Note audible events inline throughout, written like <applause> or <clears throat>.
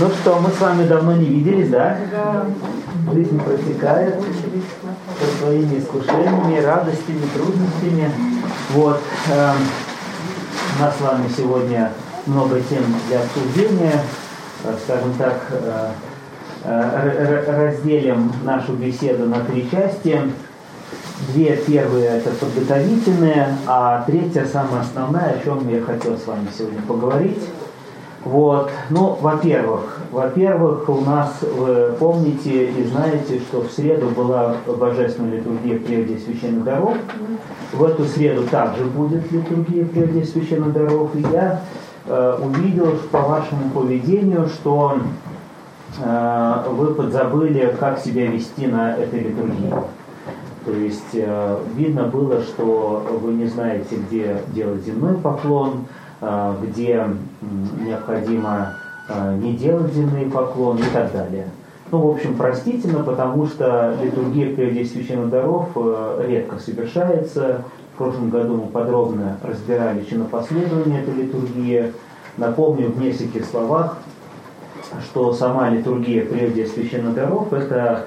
Ну что, мы с вами давно не виделись, да? Да. Жизнь протекает со своими искушениями, радостями, трудностями. Вот. Э, у нас с вами сегодня много тем для обсуждения. Э, скажем так, э, э, разделим нашу беседу на три части. Две первые это подготовительные, а третья самая основная, о чем я хотел с вами сегодня поговорить. Вот, ну, во-первых, во-первых, у нас, вы помните и знаете, что в среду была божественная литургия прежде священных даров. В эту среду также будет литургия прежде священных даров. И я э, увидел по вашему поведению, что э, вы подзабыли, как себя вести на этой литургии. То есть э, видно было, что вы не знаете, где делать земной поклон, э, где необходимо э, не делать земные поклоны и так далее. Ну, в общем, простительно, потому что литургия прежде священных даров редко совершается. В прошлом году мы подробно разбирали чинопоследование этой литургии. Напомню в нескольких словах, что сама литургия прежде священных даров – это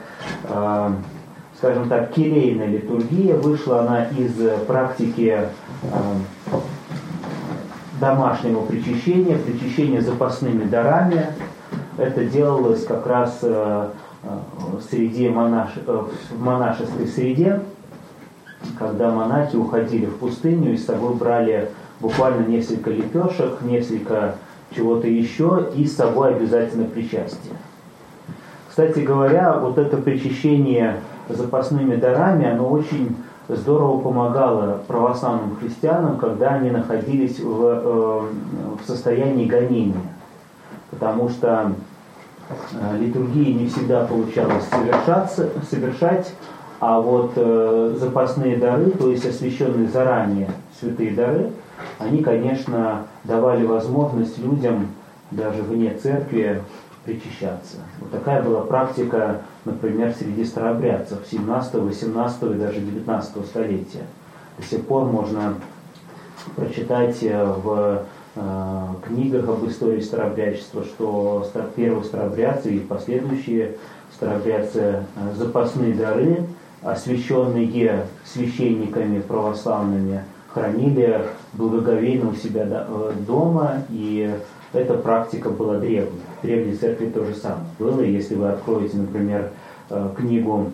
скажем так, келейная литургия. Вышла она из практики э, домашнего причащения, причащения запасными дарами. Это делалось как раз э, э, среди монаш... в монашеской среде, когда монахи уходили в пустыню и с собой брали буквально несколько лепешек, несколько чего-то еще и с собой обязательно причастие. Кстати говоря, вот это причащение запасными дарами, оно очень здорово помогало православным христианам, когда они находились в, э, в состоянии гонения. Потому что э, литургии не всегда получалось совершаться, совершать, а вот э, запасные дары, то есть освященные заранее святые дары, они, конечно, давали возможность людям даже вне церкви причащаться. Вот такая была практика, например, среди старообрядцев 17, 18 и даже 19 столетия. До сих пор можно прочитать э, в э, книгах об истории старообрядчества, что первые старообрядцы и последующие старообрядцы э, запасные дары, освященные священниками православными, хранили благоговейно у себя дома и эта практика была древней. В древней церкви то же самое было. Если вы откроете, например, э, книгу,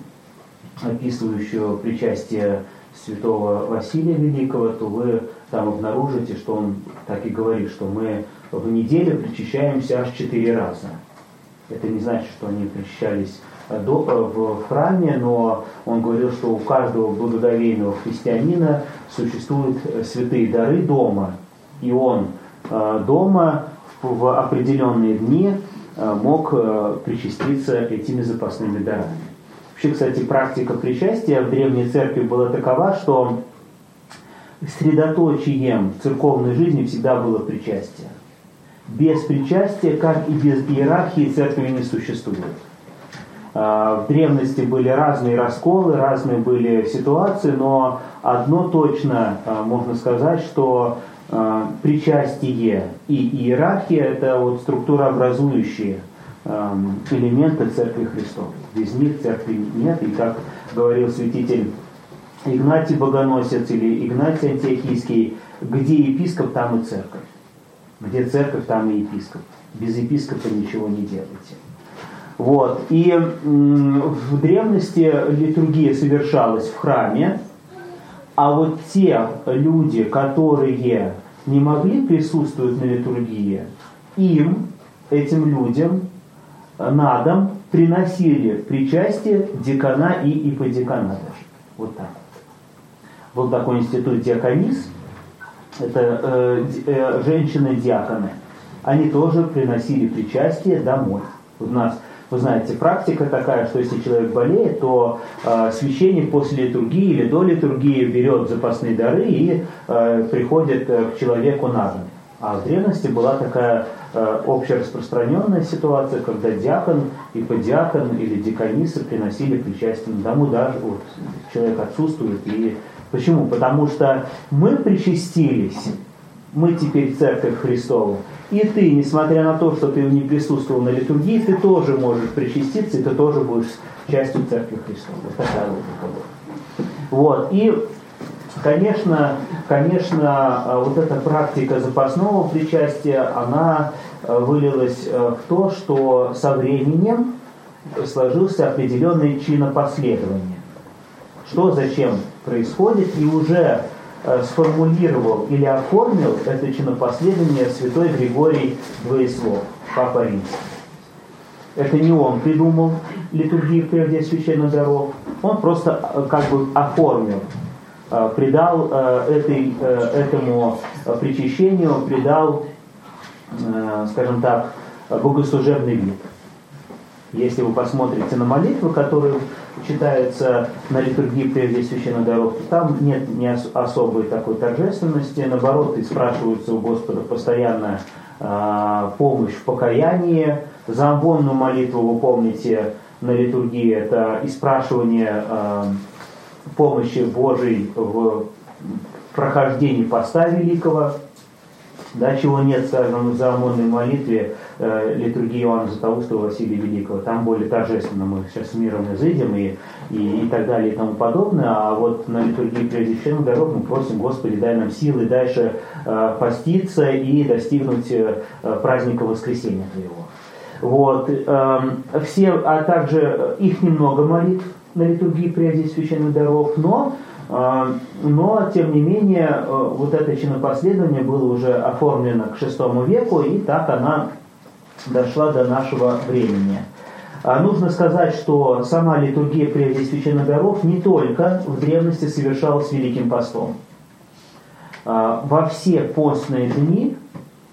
описывающую причастие святого Василия Великого, то вы там обнаружите, что он так и говорит, что мы в неделю причащаемся аж четыре раза. Это не значит, что они причащались э, до, э, в храме, но он говорил, что у каждого благоговейного христианина существуют святые дары дома, и он дома в определенные дни э, мог э, причаститься этими запасными дарами. Вообще, кстати, практика причастия в Древней Церкви была такова, что средоточием церковной жизни всегда было причастие. Без причастия, как и без иерархии, церкви не существует. Э, в древности были разные расколы, разные были ситуации, но одно точно можно сказать, что причастие и иерархия – это вот структурообразующие элементы Церкви Христовой. Без них церкви нет, и как говорил святитель Игнатий Богоносец или Игнатий Антиохийский, где епископ, там и церковь. Где церковь, там и епископ. Без епископа ничего не делайте. Вот. И в древности литургия совершалась в храме, а вот те люди, которые не могли присутствовать на литургии, им, этим людям, на дом приносили причастие декана и иподекана даже. Вот так. Был такой институт диаконис, это э, э, женщины-диаконы. Они тоже приносили причастие домой. У нас вы знаете, практика такая, что если человек болеет, то э, священник после литургии или до литургии берет запасные дары и э, приходит э, к человеку на дом. А в древности была такая э, общераспространенная ситуация, когда диакон и подиакон или диконисы приносили причастие дому, даже вот, человек отсутствует. И почему? Потому что мы причастились мы теперь церковь Христова. И ты, несмотря на то, что ты не присутствовал на литургии, ты тоже можешь причаститься, и ты тоже будешь частью церкви Христова. Вот такая логика была. Вот. И, конечно, конечно, вот эта практика запасного причастия, она вылилась в то, что со временем сложился определенный чинопоследование. Что зачем происходит, и уже сформулировал или оформил это чинопоследование святой Григорий Двоеслов, Папа Римский. Это не он придумал литургию прежде священных даров, он просто э, как бы оформил, э, придал этой, этому причащению, придал, скажем так, богослужебный вид. Если вы посмотрите на молитвы, которые читаются на литургии прежде священных даров, там нет ни особой такой торжественности. Наоборот, и спрашивается у Господа постоянно э, помощь в покаянии. За амбонную молитву, вы помните, на литургии это испрашивание э, помощи Божией в прохождении поста великого да, чего нет, скажем, в заомонной молитве э, литургии Иоанна Златоуста Василия Великого. Там более торжественно мы сейчас с миром изыдем и, и, и так далее и тому подобное. А вот на литургии чем дорог мы просим, Господи, дай нам силы дальше э, поститься и достигнуть э, праздника воскресения Твоего. Вот, э, все, а также их немного молитв на литургии прежде священных даров, но а, но, тем не менее, э, вот это чинопоследование было уже оформлено к VI веку, и так она дошла до нашего времени. А нужно сказать, что сама литургия прежде священных даров не только в древности совершалась Великим постом. А, во все постные дни,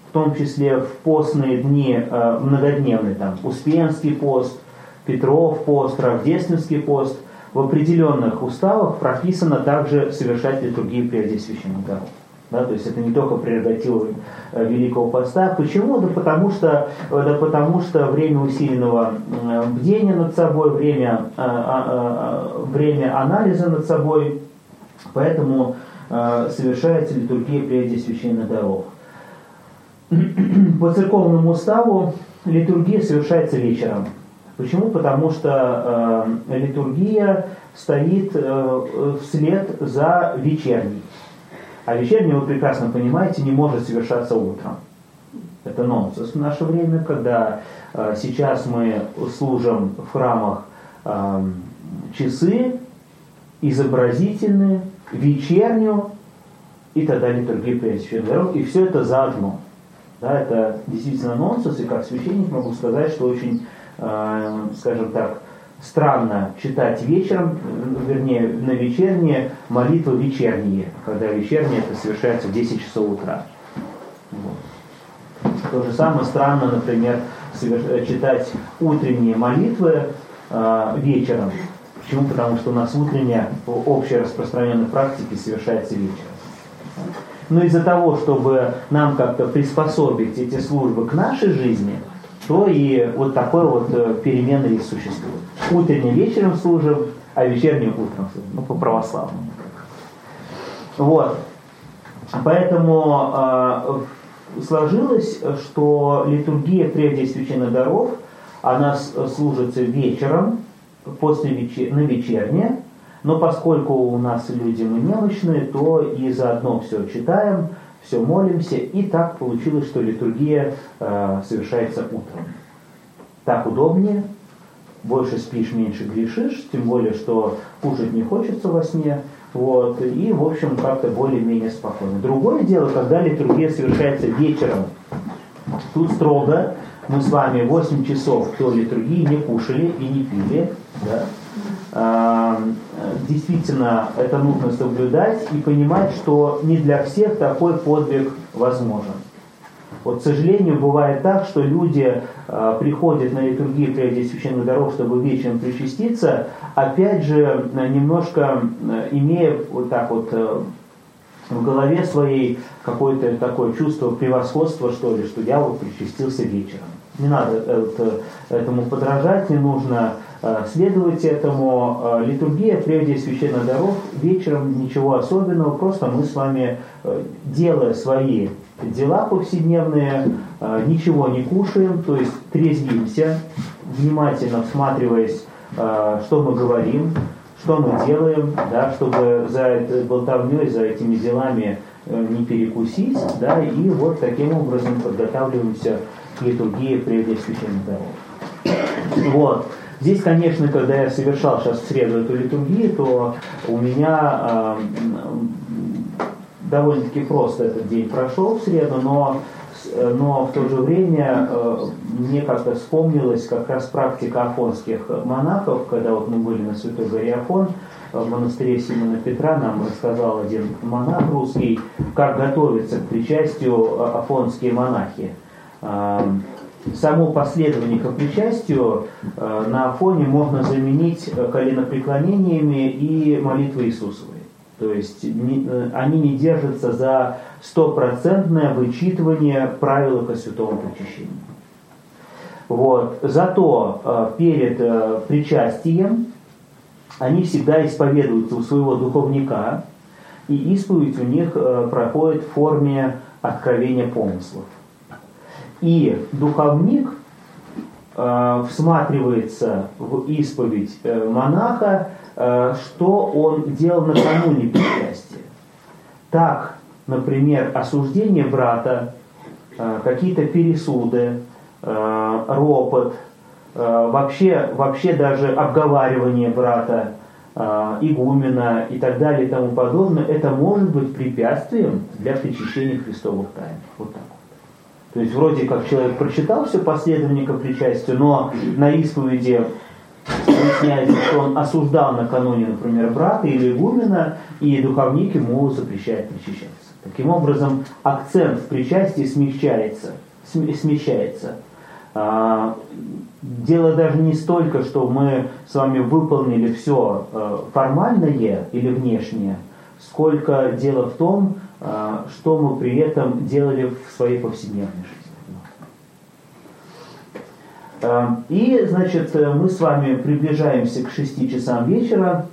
в том числе в постные дни э, многодневный, там, Успенский пост, Петров пост, Рождественский пост, в определенных уставах прописано также совершать литургию прежде священных даров. Да, то есть это не только прерогатива э, Великого Поста. Почему? Да потому что, э, да потому что время усиленного бдения над собой, время, э, время анализа над собой, поэтому совершается литургия прежде священных даров. <clears throat> По церковному уставу литургия совершается вечером. Почему? Потому что э, литургия стоит э, вслед за вечерней. А вечерний, вы прекрасно понимаете, не может совершаться утром. Это нонсенс в наше время, когда э, сейчас мы служим в храмах э, часы, изобразительные, вечернюю, и тогда литургия пресвященных даров, и все это заодно. Да, это действительно нонсенс, и как священник могу сказать, что очень Э, скажем так, странно читать вечером, вернее, на вечерние молитвы вечерние, когда вечерние это совершается в 10 часов утра. Вот. То же самое странно, например, читать утренние молитвы э, вечером. Почему? Потому что у нас утренняя по общей распространенной практике совершается вечером. Но из-за того, чтобы нам как-то приспособить эти службы к нашей жизни – то и вот такой вот э, перемены и существует. Утренним вечером служим, а вечерним утром служим, ну, по православному. Вот. Поэтому э, сложилось, что литургия прежде священных даров, она служится вечером, после вечер... на вечерне, но поскольку у нас люди мы немощные, то и заодно все читаем, все молимся, и так получилось, что литургия э, совершается утром. Так удобнее, больше спишь, меньше грешишь, тем более, что кушать не хочется во сне, вот, и, в общем, как-то более-менее спокойно. Другое дело, когда литургия совершается вечером. Тут строго, мы с вами 8 часов до литургии не кушали и не пили, да, действительно это нужно соблюдать и понимать, что не для всех такой подвиг возможен. Вот, к сожалению, бывает так, что люди э, приходят на литургию прежде священных даров, чтобы вечером причаститься, опять же, немножко э, имея вот так вот э, в голове своей какое-то такое чувство превосходства, что ли, что я вот причастился вечером. Не надо это, этому подражать, не нужно Э, следовать этому. Э, литургия, прежде священных даров, вечером ничего особенного, просто мы с вами, э, делая свои дела повседневные, ничего не кушаем, то есть трезвимся, внимательно всматриваясь, что мы говорим, что мы делаем, да, чтобы за болтовней, за этими делами не перекусить, да, и вот таким образом подготавливаемся к литургии прежде священных даров. Вот. Здесь, конечно, когда я совершал сейчас в среду эту литургию, то у меня довольно-таки просто этот день прошел в среду, но, но в то же время э, мне как-то вспомнилась как раз практика афонских монахов, когда вот мы были на Святой горе Афон, в монастыре Симона Петра нам рассказал один монах русский, как готовиться к причастию афонские монахи. Само последование к причастию э, на Афоне можно заменить коленопреклонениями и молитвой Иисусовой. То есть э, они не держатся за стопроцентное вычитывание правил ко святому причащению. Вот. Зато э, перед э, причастием они всегда исповедуются у своего духовника, и исповедь у них э, проходит в форме откровения помыслов. И духовник э, всматривается в исповедь э, монаха Э, что он делал накануне причастия. Так, например, осуждение брата, э, какие-то пересуды, э, ропот, вообще, вообще даже обговаривание брата, игумена и так далее и тому подобное, это может быть препятствием для причащения христовых тайн. Вот так. То есть вроде как человек прочитал все последование причастию, но на исповеди выясняется, что он осуждал накануне, например, брата или игумена, и духовник ему запрещает причащаться. Таким образом, акцент в причастии смягчается, смещается. А, дело даже не столько, что мы с вами выполнили все э, формальное или внешнее, сколько дело в том, что мы при этом делали в своей повседневной жизни. Эм, и, значит, мы с вами приближаемся к 6 часам вечера.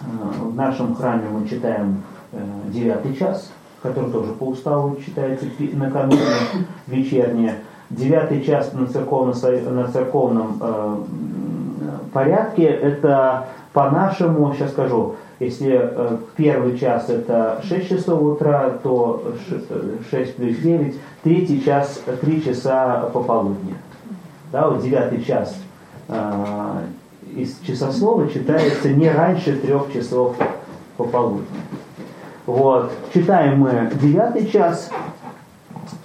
Э, в нашем храме мы читаем 9 э, час, который тоже по уставу читается накануне вечернее. Девятый час на церковном, на церковном э, порядке это по-нашему, сейчас скажу, если э, первый час это 6 часов утра, то 6 плюс 9, третий час 3 часа пополудня да, вот девятый час э, из часослова читается не раньше трех часов пополудни. Вот. Читаем мы девятый час,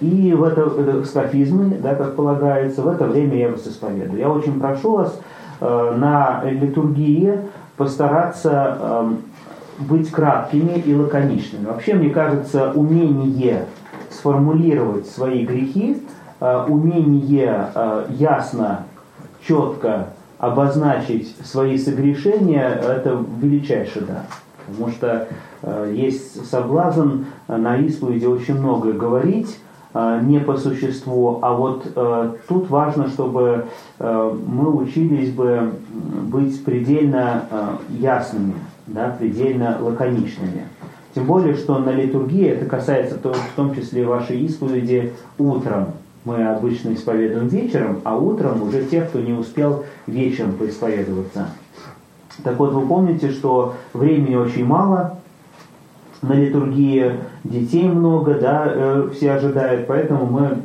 и в это скафизмы, да, как полагается, в это время я вас исповедую. Я очень прошу вас э, на литургии постараться э, быть краткими и лаконичными. Вообще, мне кажется, умение сформулировать свои грехи Э, умение э, ясно, четко обозначить свои согрешения, это величайший дар. Потому что э, есть соблазн на исповеди очень многое говорить, не по существу, а вот тут важно, чтобы мы учились бы быть предельно ясными, да, предельно лаконичными. Тем более, что на литургии это касается в том числе вашей исповеди утром мы обычно исповедуем вечером, а утром уже тех, кто не успел вечером поисповедоваться. Так вот, вы помните, что времени очень мало, на литургии детей много, да, э, все ожидают, поэтому мы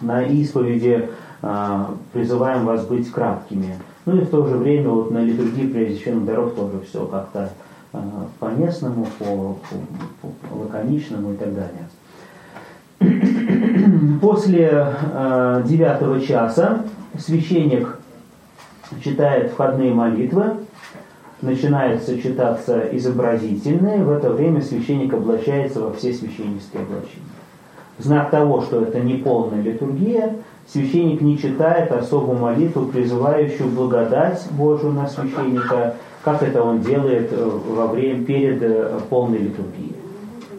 на исповеди э, призываем вас быть краткими. Ну и в то же время вот на литургии прежде чем даров тоже все как-то э, по-местному, по, по, по лаконичному и так далее. <clears throat> После э, девятого часа священник читает входные молитвы, начинается читаться изобразительные, в это время священник облачается во все священнические облачения. знак того, что это не полная литургия, священник не читает особую молитву, призывающую благодать Божию на священника, как это он делает э, во время перед э, полной литургией.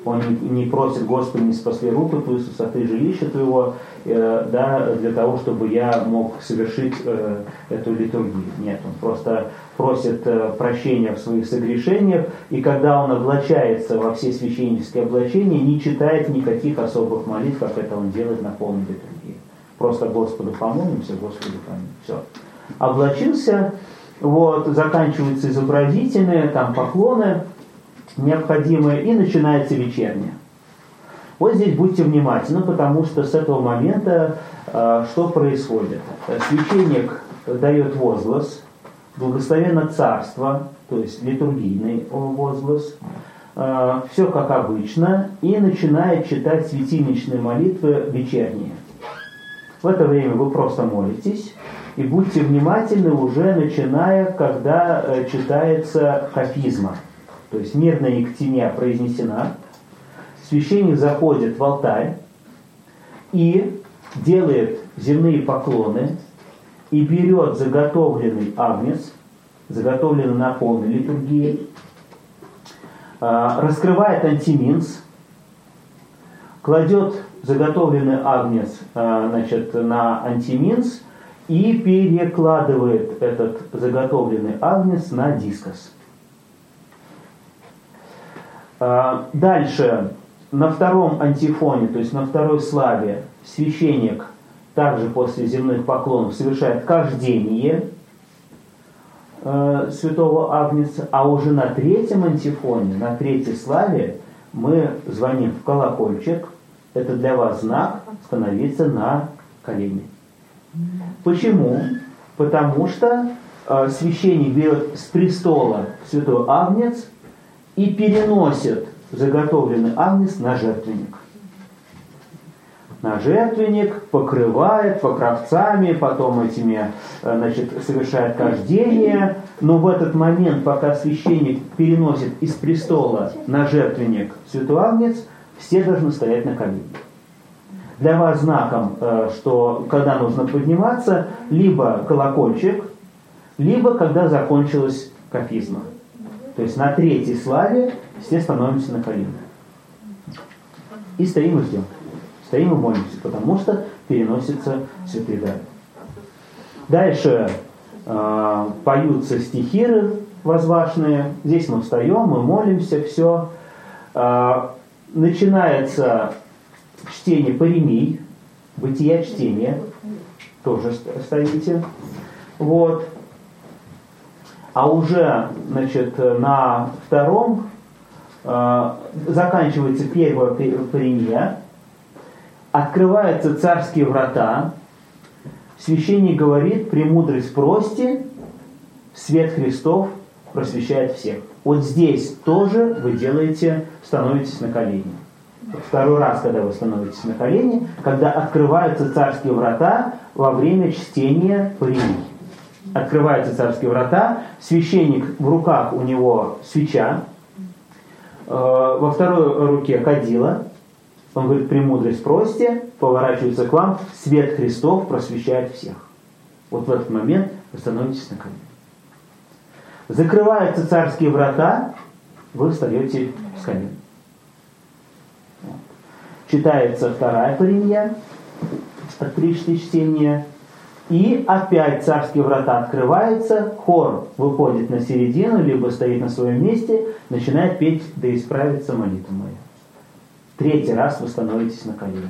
Он не, просит, Господи, не спасли руку твою с высоты жилища твоего, э, да, для того, чтобы я мог совершить э, эту литургию. Нет, он просто просит э, прощения в своих согрешениях, и когда он облачается во все священнические облачения, не читает никаких особых молитв, как это он делает на полной литургии. Просто Господу помолимся, Господу помолимся. Все. Облачился, вот, заканчиваются изобразительные, там поклоны необходимые, и начинается вечерняя. Вот здесь будьте внимательны, потому что с этого момента э, что происходит? Священник дает возглас, благословенно царство, то есть литургийный возглас, э, все как обычно, и начинает читать светильничные молитвы вечерние. В это время вы просто молитесь, и будьте внимательны уже начиная, когда э, читается хафизма. То есть мирная ектимия произнесена. Священник заходит в алтарь и делает земные поклоны и берет заготовленный агнец, заготовленный на полной литургии, а, раскрывает антиминс, кладет заготовленный агнец а, значит, на антиминс и перекладывает этот заготовленный агнец на дискос. А, дальше, на втором антифоне, то есть на второй славе, священник также после земных поклонов совершает кождение э, святого Агнца, а уже на третьем антифоне, на третьей славе мы звоним в колокольчик, это для вас знак становиться на колени. Почему? Потому что э, священник берет с престола святой Агнец и переносит заготовленный Агнец на жертвенник на жертвенник, покрывает покровцами, потом этими, э, значит, совершает кождение. Но в этот момент, пока священник переносит из престола на жертвенник святой агнец, все должны стоять на колени. Для вас знаком, э, что когда нужно подниматься, либо колокольчик, либо когда закончилась кафизма. То есть на третьей славе все становимся на колени. И стоим и ждем. Стоим и молимся, потому что переносится святые дары. Дальше э, поются стихиры возвашенные. Здесь мы встаем, мы молимся, все. Э, начинается чтение паремий, бытия чтения. Тоже стоите. Вот. А уже значит, на втором э, заканчивается первая паремия, открываются царские врата, священник говорит, премудрость прости, свет Христов просвещает всех. Вот здесь тоже вы делаете, становитесь на колени. Второй раз, когда вы становитесь на колени, когда открываются царские врата во время чтения премий. Открываются царские врата, священник в руках у него свеча, э, во второй руке кадила, он говорит, премудрость прости, поворачивается к вам, свет Христов просвещает всех. Вот в этот момент вы становитесь на колени. Закрываются царские врата, вы встаете с колен. Читается вторая паренья от чтения. И опять царские врата открываются, хор выходит на середину, либо стоит на своем месте, начинает петь «Да исправится молитва моя». Третий раз вы становитесь на колени.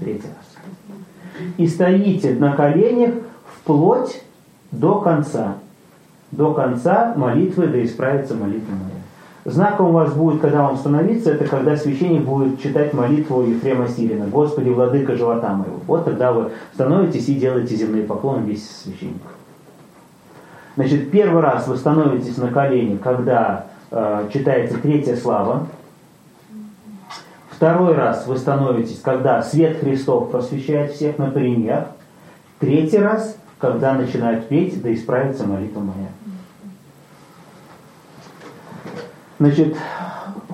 Третий раз. И стоите на коленях вплоть до конца. До конца молитвы, да исправится молитва моя. Знаком у вас будет, когда вам становиться, это когда священник будет читать молитву Ефрема Сирина. Господи, владыка живота моего. Вот тогда вы становитесь и делаете земные поклоны вместе с священником. Значит, первый раз вы становитесь на колени, когда э, читается третья слава, Второй раз вы становитесь, когда свет Христов просвещает всех на пример. Третий раз, когда начинают петь, да исправится молитва моя. Значит,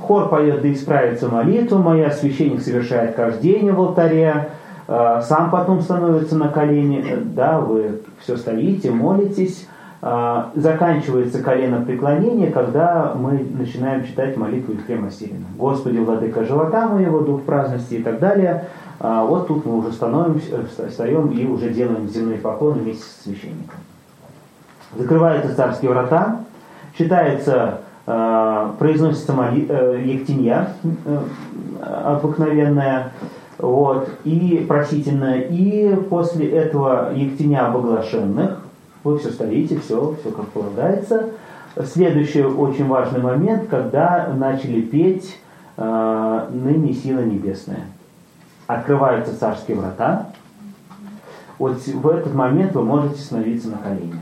хор поет, да исправится молитва моя, священник совершает кождение в алтаре, э, сам потом становится на колени, да, вы все стоите, молитесь, А, заканчивается колено преклонения, когда мы начинаем читать молитву Ефрема Сирина. Господи, владыка живота моего, дух праздности и так далее. А, вот тут мы уже становимся, встаем и уже делаем земные поклоны вместе с священником. Закрываются царские врата, читается, а, произносится моли, э, ектинья э, обыкновенная, вот, и просительная, и после этого ектиня обоглашенных, вы все стоите, все, все как полагается. Следующий очень важный момент, когда начали петь э, «Ныне сила небесная». Открываются царские врата. Вот в этот момент вы можете становиться на колени.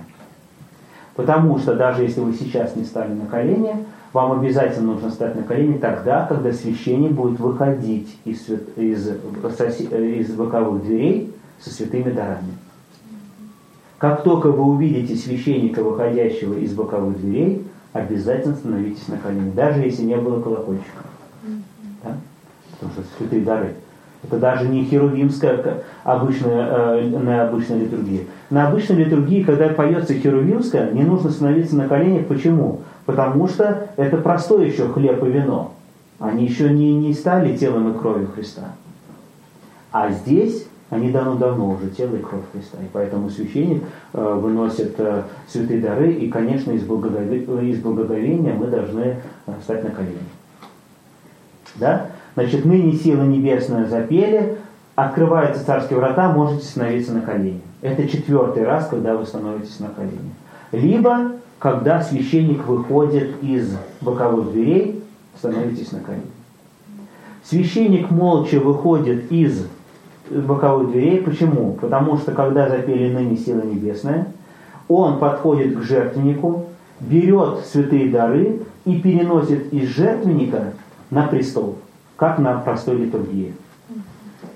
Потому что даже если вы сейчас не стали на колени, вам обязательно нужно стать на колени тогда, когда священник будет выходить из, из, из боковых дверей со святыми дарами. Как только вы увидите священника, выходящего из боковых дверей, обязательно становитесь на колени, даже если не было колокольчика. Да? Потому что святые дары. Это даже не херувимская обычная, э, на обычной литургии. На обычной литургии, когда поется херувимская, не нужно становиться на коленях. Почему? Потому что это простое еще хлеб и вино. Они еще не, не стали телом и кровью Христа. А здесь они давно-давно уже тело и кровь Христа. И поэтому священник э, выносит э, святые дары, и, конечно, из, благогове... из благоговения мы должны э, встать на колени. Да? Значит, ныне сила небесная запели, открываются царские врата, можете становиться на колени. Это четвертый раз, когда вы становитесь на колени. Либо, когда священник выходит из боковых дверей, становитесь на колени. Священник молча выходит из боковых дверей. Почему? Потому что когда запели ныне сила небесная, он подходит к жертвеннику, берет святые дары и переносит из жертвенника на престол, как на простой литургии.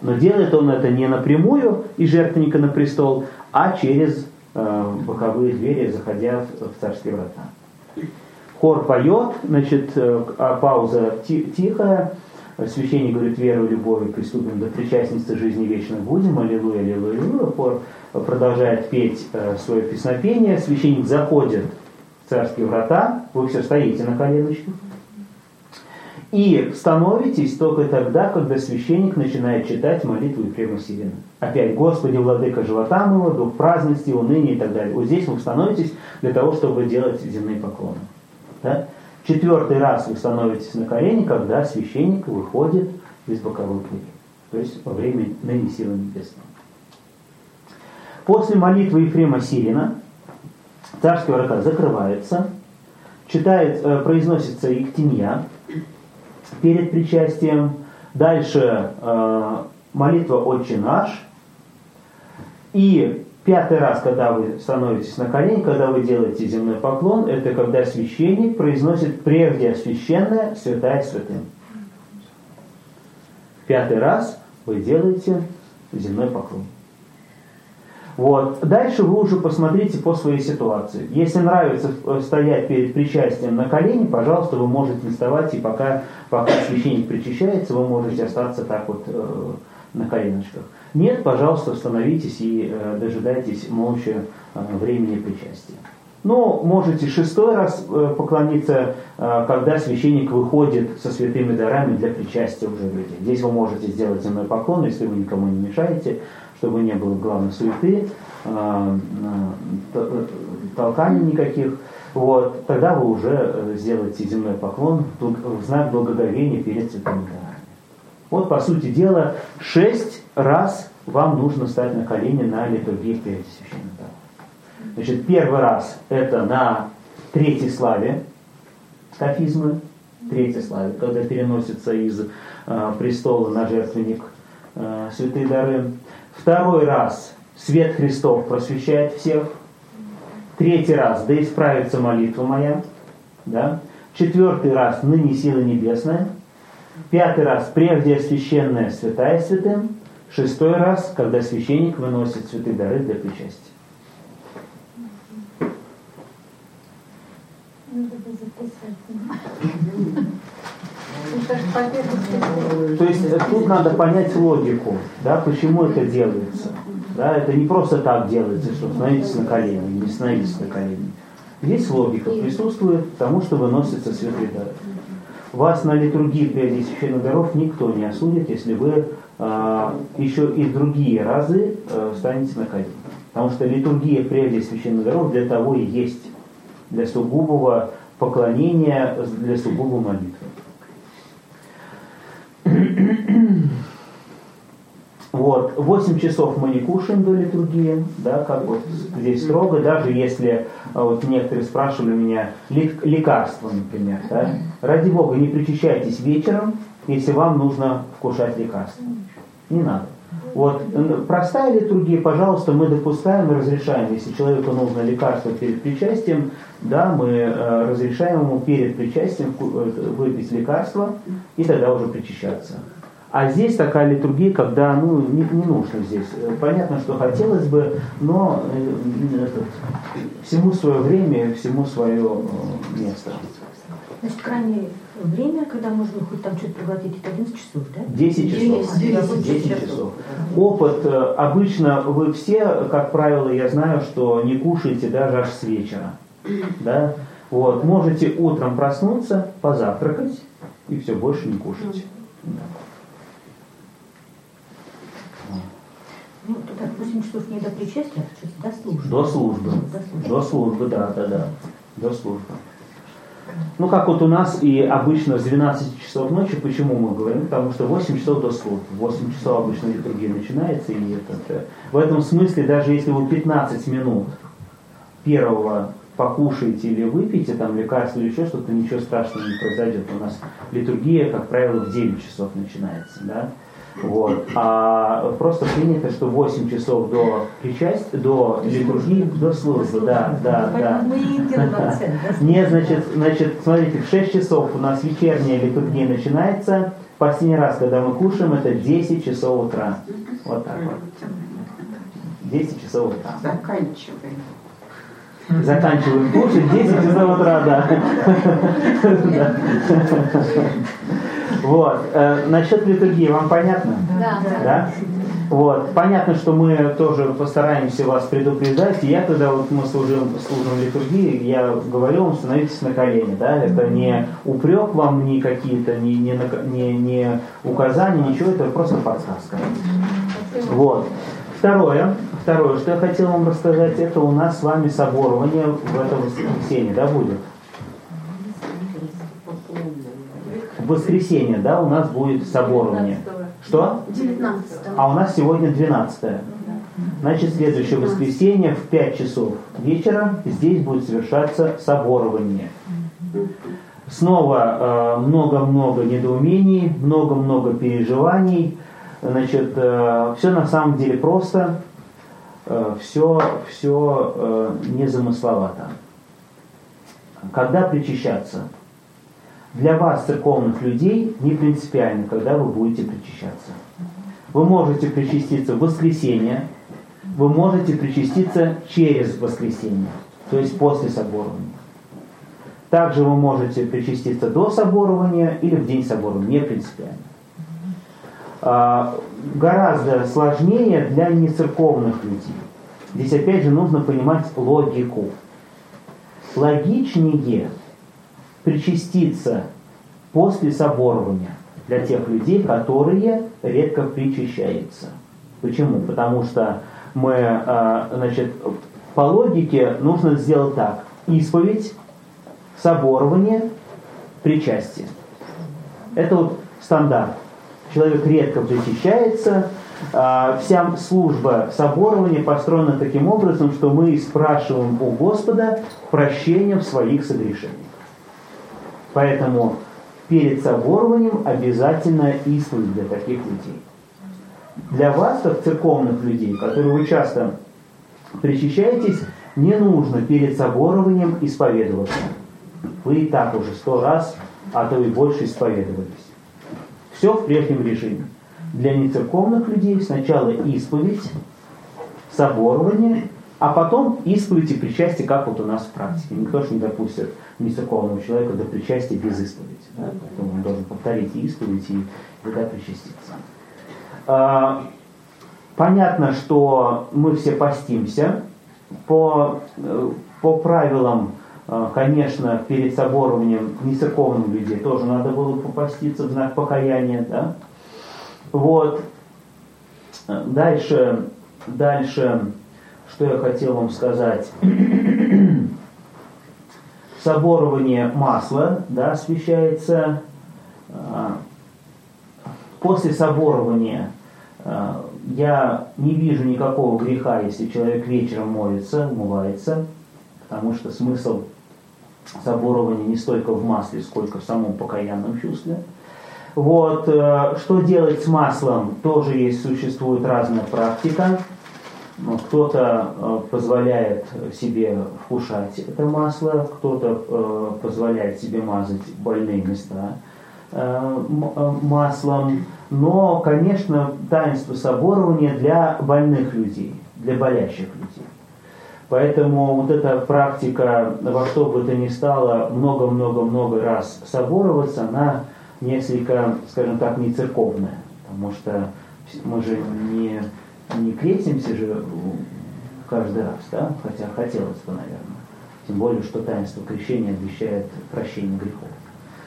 Но делает он это не напрямую из жертвенника на престол, а через э, боковые двери, заходя в царские врата. Хор поет, значит, э, а пауза тихая, священник говорит, верою, любовью приступим до причастницы жизни вечной будем, аллилуйя, аллилуйя, аллилуйя. Хор продолжает петь э, свое песнопение, священник заходит в царские врата, вы все стоите на коленочках, и становитесь только тогда, когда священник начинает читать молитву Ефрема Сирина. Опять, Господи, владыка живота моего, дух праздности, уныния и так далее. Вот здесь вы становитесь для того, чтобы делать земные поклоны. Да? Четвертый раз вы становитесь на колени, когда священник выходит из боковой двери. То есть во время ныне силы небесного. После молитвы Ефрема Сирина царские врата закрываются, читает, э, произносится Ектинья перед причастием, дальше э, молитва «Отче наш», и Пятый раз, когда вы становитесь на колени, когда вы делаете земной поклон, это когда священник произносит прежде священное святая святым. Пятый раз вы делаете земной поклон. Вот. Дальше вы уже посмотрите по своей ситуации. Если нравится стоять перед причастием на колени, пожалуйста, вы можете вставать, и пока, пока священник причащается, вы можете остаться так вот э, на коленочках. Нет, пожалуйста, становитесь и э, дожидайтесь молча э, времени причастия. Но можете шестой раз э, поклониться, когда священник выходит со святыми дарами для причастия уже людей. Здесь вы можете сделать земной поклон, если вы никому не мешаете, чтобы не было главной суеты, толканий никаких. Вот, тогда вы уже сделаете земной поклон в знак благоговения перед святыми дарами. Вот, по сути дела, шесть раз вам нужно стать на колени на литургии перед священным Значит, первый раз это на третьей славе кафизмы, третьей славе, когда переносится из э, престола на жертвенник э, святые дары. Второй раз свет Христов просвещает всех. Третий раз, да исправится молитва моя. Да? Четвертый раз, ныне сила небесная. Пятый раз прежде священная святая святым. Шестой раз, когда священник выносит святые дары для причастия. То есть э, тут надо понять логику, да, почему это делается. Да, это не просто так делается, что становитесь на колени, не становитесь на колени. Здесь логика присутствует, потому что выносится святые дары. Вас на литургии прежде священных даров никто не осудит, если вы э, еще и другие разы э, станете на колени. Потому что литургия прежде священных даров для того и есть, для сугубого поклонения, для сугубой молитвы. Вот, 8 часов мы не кушаем до литургии, да, как вот здесь строго, даже если, а, вот некоторые спрашивали меня, лекарства, например, да, ради Бога, не причащайтесь вечером, если вам нужно вкушать лекарства. Не надо. Вот, простая литургия, пожалуйста, мы допускаем и разрешаем, если человеку нужно лекарство перед причастием, да, мы э, разрешаем ему перед причастием э, выпить лекарство и тогда уже причащаться. А здесь такая литургия, когда ну, не, не нужно здесь. Понятно, что хотелось бы, но э, этот, всему свое время, всему свое э, место. Значит, крайнее время, когда можно хоть там что-то проглотить, это 11 часов, да? 10 часов. 10, 10 часов. Опыт, э, обычно вы все, как правило, я знаю, что не кушаете даже аж с вечера. Да? Вот, можете утром проснуться, позавтракать и все, больше не кушать. Да. Ну, так 8 часов не до причастия, а до службы. До службы. До службы, да, да, да. До службы. Ну, как вот у нас и обычно с 12 часов ночи, почему мы говорим? Потому что 8 часов до службы. 8 часов обычно литургия начинается. И это, в этом смысле, даже если вы 15 минут первого покушаете или выпьете там лекарство или еще что-то, ничего страшного не произойдет. У нас литургия, как правило, в 9 часов начинается. Да? Вот. А просто принято, что 8 часов до причастия, до литургии, до службы, да, да, да. Не, значит, значит, смотрите, в 6 часов у нас вечерняя литургия начинается. Последний раз, когда мы кушаем, это 10 часов утра. Вот так вот. 10 часов утра. Заканчиваем. Заканчиваем кушать 10 часов утра, да. Вот. Э, насчет литургии вам понятно? Да. да? Вот. Понятно, что мы тоже постараемся вас предупреждать. И я, когда вот мы служим, служим литургии, я говорю вам, становитесь на колени. Да? Это не упрек вам, не какие-то, не, не, не, не указания, ничего, это просто подсказка. Вот. Второе, второе, что я хотел вам рассказать, это у нас с вами соборование в это воскресенье, да, будет? в воскресенье, да, у нас будет соборование. Что? 19 А у нас сегодня 12 Значит, следующее воскресенье в 5 часов вечера здесь будет совершаться соборование. Снова э, много-много недоумений, много-много переживаний. Значит, э, все на самом деле просто, э, все, все незамысловато. Когда причащаться? для вас, церковных людей, не принципиально, когда вы будете причащаться. Вы можете причаститься в воскресенье, вы можете причаститься через воскресенье, то есть после соборования. Также вы можете причаститься до соборования или в день соборования, не принципиально. А, гораздо сложнее для нецерковных людей. Здесь опять же нужно понимать логику. Логичнее – причаститься после соборования для тех людей, которые редко причащаются. Почему? Потому что мы, а, значит, по логике нужно сделать так. Исповедь, соборование, причастие. Это вот стандарт. Человек редко причащается, а, вся служба соборования построена таким образом, что мы спрашиваем у Господа прощения в своих согрешениях. Поэтому перед соборованием обязательно исповедь для таких людей. Для вас, как церковных людей, которые вы часто причащаетесь, не нужно перед соборованием исповедоваться. Вы и так уже сто раз, а то и больше исповедовались. Все в прежнем режиме. Для нецерковных людей сначала исповедь, соборование, а потом исповедь и причастие, как вот у нас в практике. Никто же не допустит нецерковного человека до причастия без исповеди. Да? Поэтому он должен повторить исповедь и тогда причаститься. А, понятно, что мы все постимся. По, э, по правилам, конечно, перед соборованием нецерковным людей тоже надо было попаститься в знак покаяния. Да? Вот. Дальше, дальше, что я хотел вам сказать. <clears throat> Соборование масла да, освещается. После соборования я не вижу никакого греха, если человек вечером молится, умывается, потому что смысл соборования не столько в масле, сколько в самом покаянном чувстве. Вот, э, что делать с маслом, тоже есть, существует разная практика. Кто-то э, позволяет себе вкушать это масло, кто-то э, позволяет себе мазать больные места маслом. Но, конечно, таинство соборования для больных людей, для болящих людей. Поэтому вот эта практика во что бы то ни стало много-много-много раз собороваться, она несколько, скажем так, не церковная. Потому что мы же не, не крестимся же каждый раз, да? хотя хотелось бы, наверное. Тем более, что таинство крещения обещает прощение грехов.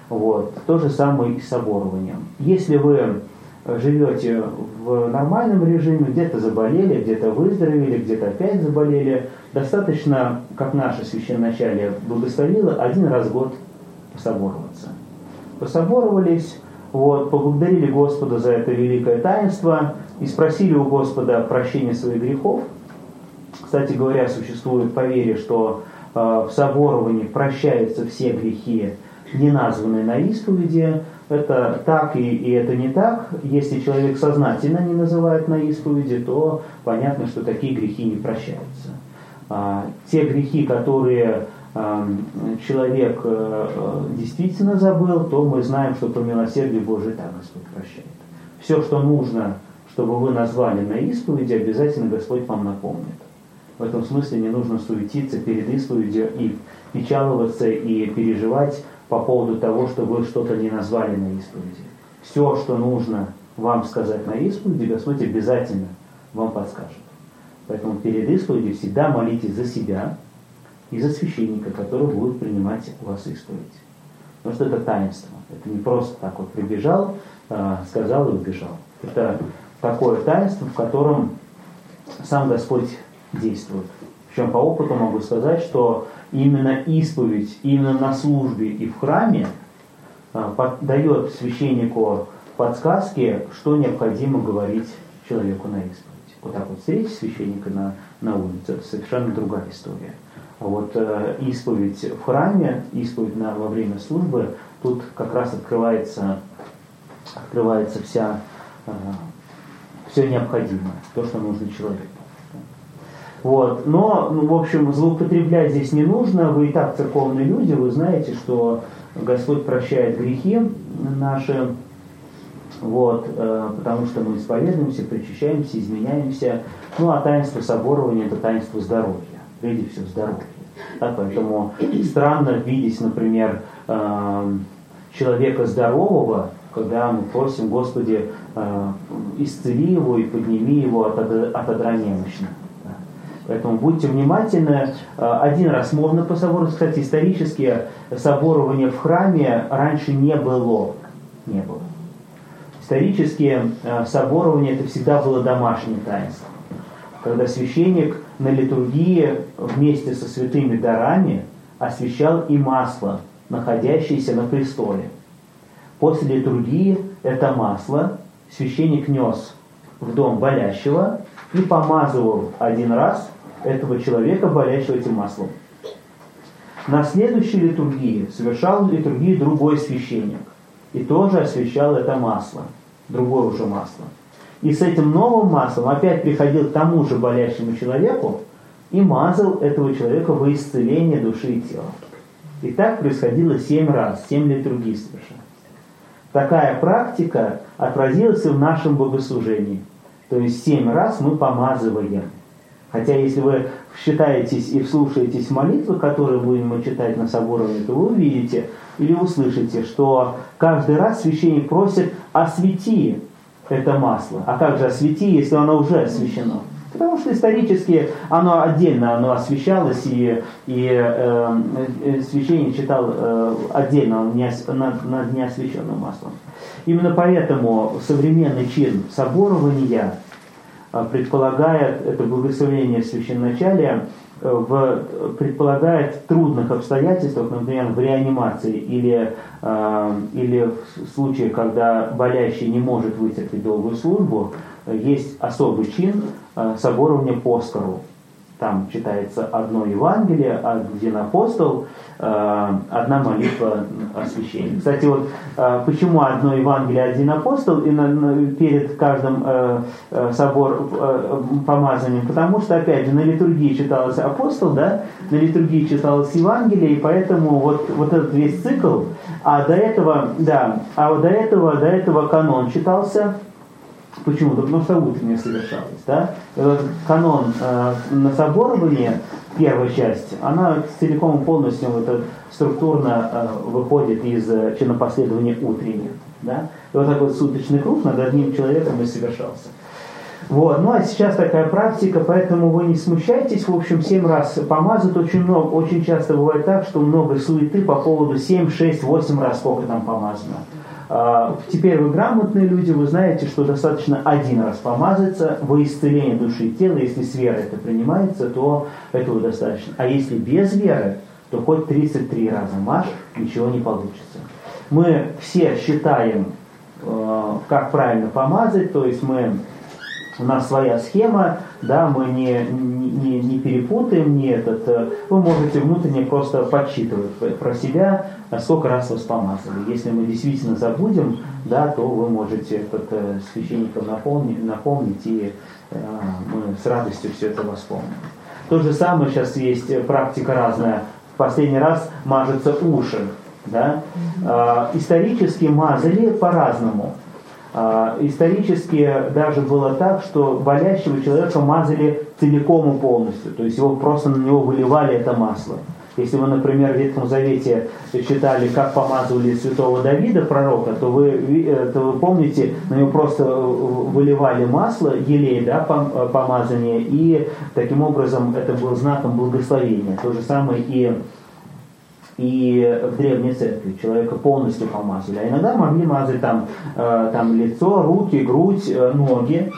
Вот. То же самое и с соборованием. Если вы живете в нормальном режиме, где-то заболели, где-то выздоровели, где-то опять заболели, достаточно, как наше священначалие благословило, один раз в год пособороваться. Пособоровались, вот, поблагодарили Господа за это великое таинство и спросили у Господа прощения своих грехов. Кстати говоря, существует поверье, что э, в соборовании прощаются все грехи, не названные на исповеди, это так и, и это не так. Если человек сознательно не называет на исповеди, то понятно, что такие грехи не прощаются. А, те грехи, которые а, человек а, действительно забыл, то мы знаем, что по милосердию Божию так Господь прощает. Все, что нужно, чтобы вы назвали на исповеди, обязательно Господь вам напомнит. В этом смысле не нужно суетиться перед исповедью и печаловаться и переживать по поводу того, что вы что-то не назвали на исповеди. Все, что нужно вам сказать на исповеди, Господь обязательно вам подскажет. Поэтому перед исповедью всегда молитесь за себя и за священника, который будет принимать у вас исповедь. Потому что это таинство. Это не просто так вот прибежал, а, сказал и убежал. Это такое таинство, в котором сам Господь действует. Причем по опыту могу сказать, что именно исповедь, именно на службе и в храме а, дает священнику подсказки, что необходимо говорить человеку на исповедь. Вот так вот встретить священника на, на улице, это совершенно другая история. А вот э, исповедь в храме, исповедь на, во время службы, тут как раз открывается, открывается вся, э, все необходимое, то, что нужно человеку. Вот. Но, ну, в общем, злоупотреблять здесь не нужно. Вы и так церковные люди, вы знаете, что Господь прощает грехи наши, вот, э, потому что мы исповедуемся, причащаемся, изменяемся. Ну, а таинство соборования – это таинство здоровья, прежде всего здоровья. Да, поэтому странно видеть, например, э, человека здорового, когда мы просим, Господи, э, исцели его и подними его от, от одра немощного. Поэтому будьте внимательны. Э, один раз можно по собору, кстати, исторически соборование в храме раньше не было. Не было. Исторически э, соборование это всегда было домашнее таинство. Когда священник на литургии вместе со святыми дарами освящал и масло, находящееся на престоле. После литургии это масло священник нес в дом болящего и помазывал один раз этого человека, болящего этим маслом. На следующей литургии совершал литургию другой священник. И тоже освещал это масло. Другое уже масло. И с этим новым маслом опять приходил к тому же болящему человеку и мазал этого человека во исцеление души и тела. И так происходило семь раз, семь литургий совершенно. Такая практика отразилась и в нашем богослужении. То есть семь раз мы помазываем Хотя если вы считаетесь и вслушаетесь в молитвы, которые будем читать на соборе, то вы увидите или услышите, что каждый раз священник просит «освети это масло. А как же освети, если оно уже освящено? Потому что исторически оно отдельно оно освещалось, и, и э, э, священник читал э, отдельно не, над, над неосвященным маслом. Именно поэтому современный чин соборования предполагает это благословение священначалия Э, в, предполагает в трудных обстоятельствах, например, в реанимации или, э, или в случае, когда болящий не может вытерпеть долгую службу, есть особый чин э, соборования по там читается одно Евангелие, один апостол, э, одна молитва освящения. Кстати, вот э, почему одно Евангелие, один апостол и перед каждым э, собор помазанием? Потому что, опять же, на литургии читался апостол, да, на литургии читалось Евангелие, и поэтому вот, вот этот весь цикл, а до этого, да, а до этого, до этого канон читался, Почему? Да потому что утренняя совершалась. Да? Этот канон э, на соборование, первая часть, она целиком и полностью это, структурно э, выходит из э, чинопоследования утренних. Да? И вот такой суточный круг над одним человеком и совершался. Вот. Ну а сейчас такая практика, поэтому вы не смущайтесь. В общем, семь раз помазать очень много. Очень часто бывает так, что много суеты по поводу 7, 6, 8 раз, сколько там помазано. А, теперь вы грамотные люди, вы знаете, что достаточно один раз помазаться во исцеление души и тела. Если с верой это принимается, то этого достаточно. А если без веры, то хоть 33 раза маш, ничего не получится. Мы все считаем, а, как правильно помазать, то есть мы у нас своя схема, да, мы не, не, не перепутаем, не этот, э, вы можете внутренне просто подсчитывать про себя, сколько раз вас помазали. Если мы действительно забудем, да, то вы можете этот, э, священникам напомнить, напомнить, и э, мы с радостью все это вспомним. То же самое сейчас есть практика разная. В последний раз мажутся уши. Да? Э, исторически мазали по-разному. А, исторически даже было так, что болящего человека мазали целиком и полностью, то есть его просто на него выливали это масло. Если вы, например, в Ветхом Завете читали, как помазывали святого Давида, пророка, то вы, э, то вы помните, на него просто э, выливали масло, елей, да, э, помазание, и таким образом это был знаком благословения. То же самое и и в древней церкви человека полностью помазали. А иногда могли мазать там, э, там лицо, руки, грудь, э, ноги.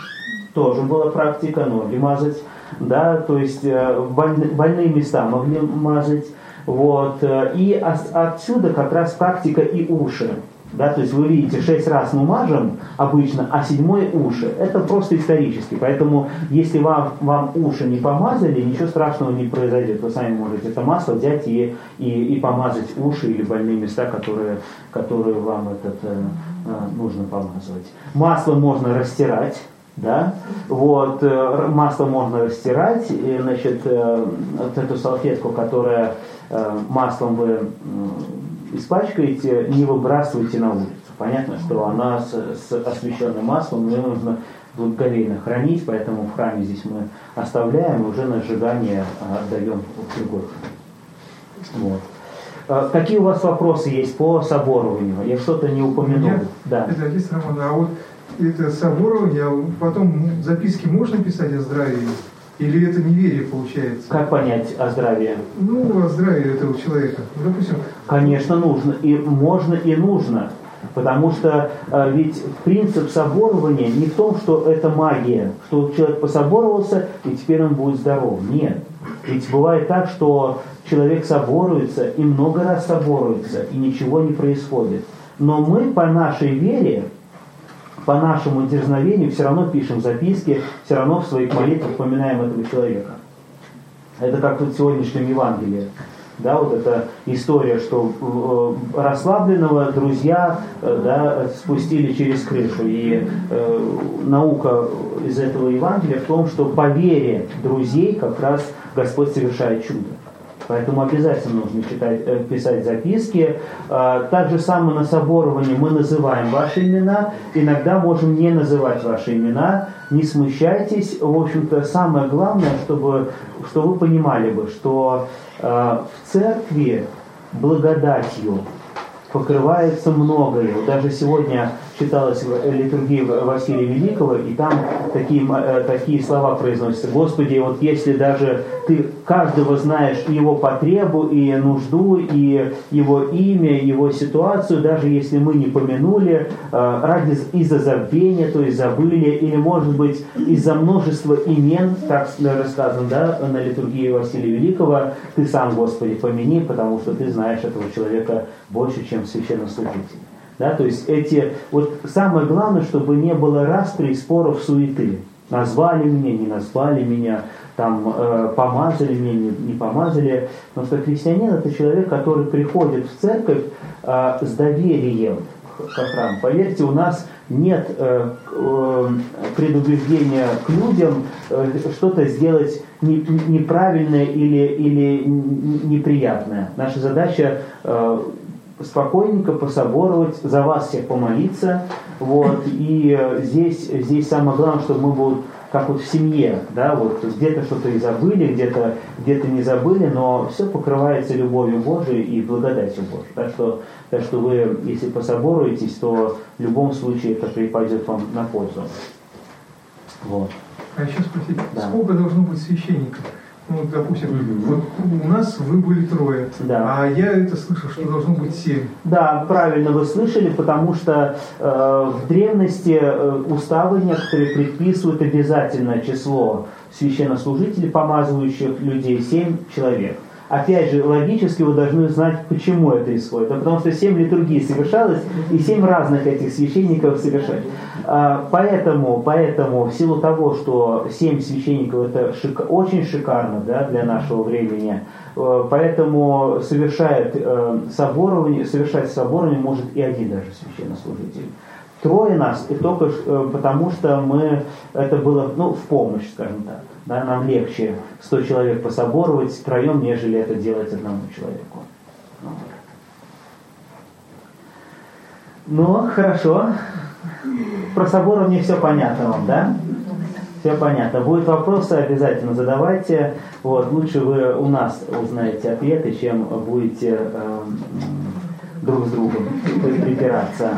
Тоже была практика ноги мазать. Да, то есть э, больные, места могли мазать. Вот. И отсюда как раз практика и уши. Да, то есть вы видите, шесть раз мы мажем обычно, а седьмой уши. Это просто исторически. Поэтому, если вам, вам уши не помазали, ничего страшного не произойдет. Вы сами можете это масло взять и, и, и помазать уши или больные места, которые, которые вам этот, э, э нужно помазывать. Масло можно растирать. Да? Вот, э, масло можно растирать, и, значит, э, вот эту салфетку, которая маслом вы испачкаете, не выбрасывайте на улицу. Понятно, что она с, с освященным маслом, ее нужно благоговейно хранить, поэтому в храме здесь мы оставляем и уже на сжигание а, отдаем в другой Вот. А, какие у вас вопросы есть по соборованию? Я что-то не упомянул. Да. Это Роман, а вот это соборование, а потом записки можно писать о здравии? Или это неверие получается? Как понять о здравии? Ну, о здравии этого человека. Допустим. Конечно, нужно. И можно, и нужно. Потому что э, ведь принцип соборования не в том, что это магия, что человек пособоровался, и теперь он будет здоров. Нет. Ведь бывает так, что человек соборуется и много раз соборуется, и ничего не происходит. Но мы по нашей вере по нашему дерзновению все равно пишем записки, все равно в своих молитвах вспоминаем этого человека. Это как вот в сегодняшнем Евангелии. Да, вот эта история, что э, расслабленного друзья э, да, спустили через крышу. И э, наука из этого Евангелия в том, что по вере друзей как раз Господь совершает чудо. Поэтому обязательно нужно читать, э, писать записки. А, так же самое на соборовании мы называем ваши имена. Иногда можем не называть ваши имена. Не смущайтесь. В общем-то, самое главное, чтобы, чтобы вы понимали бы, что а, в церкви благодатью покрывается многое. Даже сегодня читалось в литургии Василия Великого, и там такие, э, такие слова произносятся. Господи, вот если даже ты каждого знаешь его потребу, и нужду, и его имя, его ситуацию, даже если мы не помянули, э, ради из-за забвения, то есть забыли, или может быть из-за множества имен, так рассказано да, на литургии Василия Великого, ты сам, Господи, помяни, потому что ты знаешь этого человека больше, чем священнослужитель. Да, то есть эти, вот самое главное, чтобы не было распри, споров, суеты. Назвали меня, не назвали меня, там э, помазали меня, не, не помазали. Потому что христианин это человек, который приходит в церковь э, с доверием к храму. Поверьте, у нас нет э, э, предубеждения к людям э, что-то сделать не, неправильное или, или неприятное. Наша задача э, спокойненько пособоровать, за вас всех помолиться. Вот, и здесь, здесь самое главное, чтобы мы вот как вот в семье, да, вот где-то что-то и забыли, где-то где не забыли, но все покрывается любовью Божией и благодатью Божией. Так что, так что вы, если пособоруетесь, то в любом случае это припадет вам на пользу. Вот. А еще спросить, да. сколько должно быть священников? Ну, допустим, вот у нас вы были трое, да. а я это слышал, что должно быть семь. Да, правильно вы слышали, потому что э, в древности э, уставы некоторые предписывают обязательное число священнослужителей, помазывающих людей, семь человек. Опять же, логически вы должны знать, почему это исходит. А потому что семь литургий совершалось, и семь разных этих священников совершали. А, поэтому, поэтому, в силу того, что семь священников это шик, очень шикарно да, для нашего времени, э, поэтому совершает э, соборование, совершать соборование может и один даже священнослужитель. Трое нас, и только э, потому, что мы, это было ну, в помощь, скажем так. Да, нам легче 100 человек пособоровать втроем, нежели это делать одному человеку. Ну, хорошо. Про соборование все понятно вам, да? Все понятно. Будут вопросы, обязательно задавайте. Вот, лучше вы у нас узнаете ответы, чем будете э, друг с другом припираться,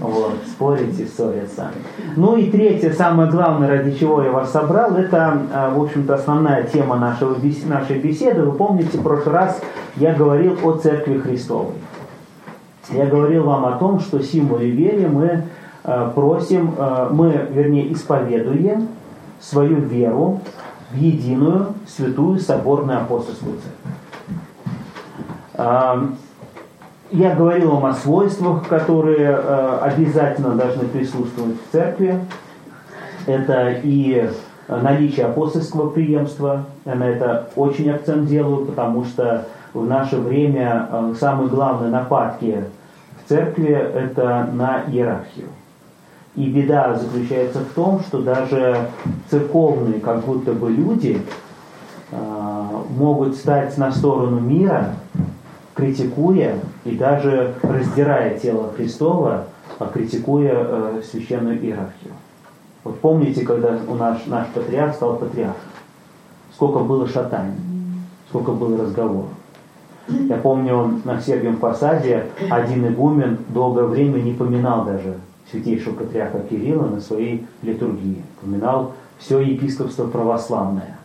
вот, спорить и ссориться. Ну и третье, самое главное, ради чего я вас собрал, это, а, в общем-то, основная тема нашего, нашей беседы. Вы помните, в прошлый раз я говорил о Церкви Христовой. Я говорил вам о том, что символе веры мы а, просим, а, мы, вернее, исповедуем свою веру в единую, святую, соборную апостольскую церковь. Я говорил вам о свойствах, которые э, обязательно должны присутствовать в церкви. Это и наличие апостольского преемства. Я на это очень акцент делаю, потому что в наше время э, самые главные нападки в церкви – это на иерархию. И беда заключается в том, что даже церковные как будто бы люди э, могут стать на сторону мира, критикуя и даже раздирая тело Христова, а критикуя э, священную иерархию. Вот помните, когда у нас наш патриарх стал патриархом, сколько было шатаний, сколько было разговоров. Я помню, на Сергием Посаде один игумен долгое время не поминал даже святейшего патриарха Кирилла на своей литургии. Поминал все епископство православное.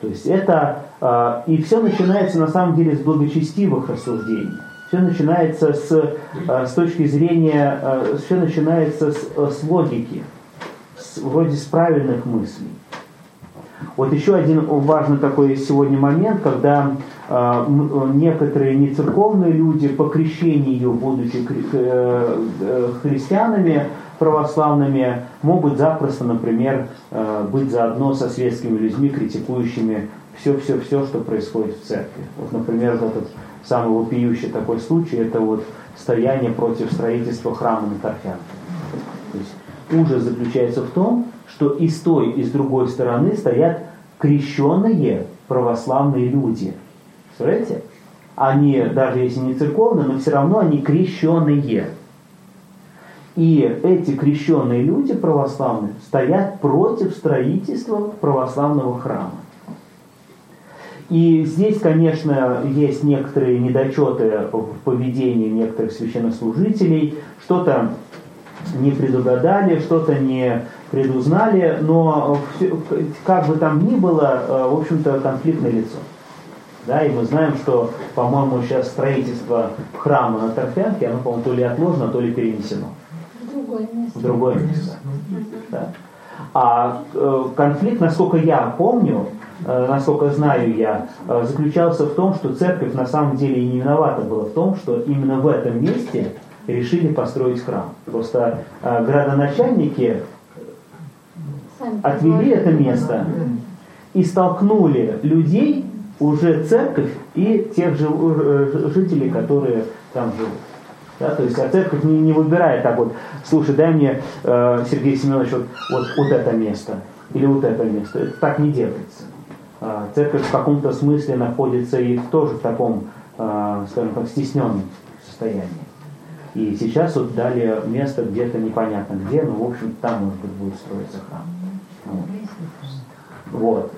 То есть это, э, и все начинается на самом деле с благочестивых рассуждений. Все начинается с, э, с точки зрения, э, все начинается с, с логики, с, вроде с правильных мыслей. Вот еще один важный такой сегодня момент, когда э, некоторые нецерковные люди по крещению, будучи э, христианами, православными могут запросто, например, э, быть заодно со светскими людьми, критикующими все-все-все, что происходит в церкви. Вот, например, этот самый вопиющий такой случай, это вот стояние против строительства храма на Торфянке. То есть ужас заключается в том, что и с той, и с другой стороны стоят крещенные православные люди. Представляете? Они, даже если не церковные, но все равно они крещенные. И эти крещенные люди православные стоят против строительства православного храма. И здесь, конечно, есть некоторые недочеты в поведении некоторых священнослужителей, что-то не предугадали, что-то не предузнали, но как бы там ни было, э, в общем-то, конфликт лицо. Да, и мы знаем, что, по-моему, сейчас строительство храма на Торфянке, оно, по-моему, то ли отложено, то ли перенесено. В другое место. В другое место. Да. А э, конфликт, насколько я помню, э, насколько знаю я, э, заключался в том, что церковь на самом деле и не виновата была в том, что именно в этом месте решили построить храм. Просто градоначальники отвели это место и столкнули людей, уже церковь и тех же жителей, которые там живут. Да, то есть а церковь не, не выбирает так вот, слушай, дай мне, э, Сергей Семенович, вот, вот, вот это место или вот это место. Это так не делается. Э, церковь в каком-то смысле находится и тоже в таком, э, скажем так, стесненном состоянии. И сейчас вот дали место где-то непонятно где, но в общем там, может быть, будет строиться храм. Вот. вот.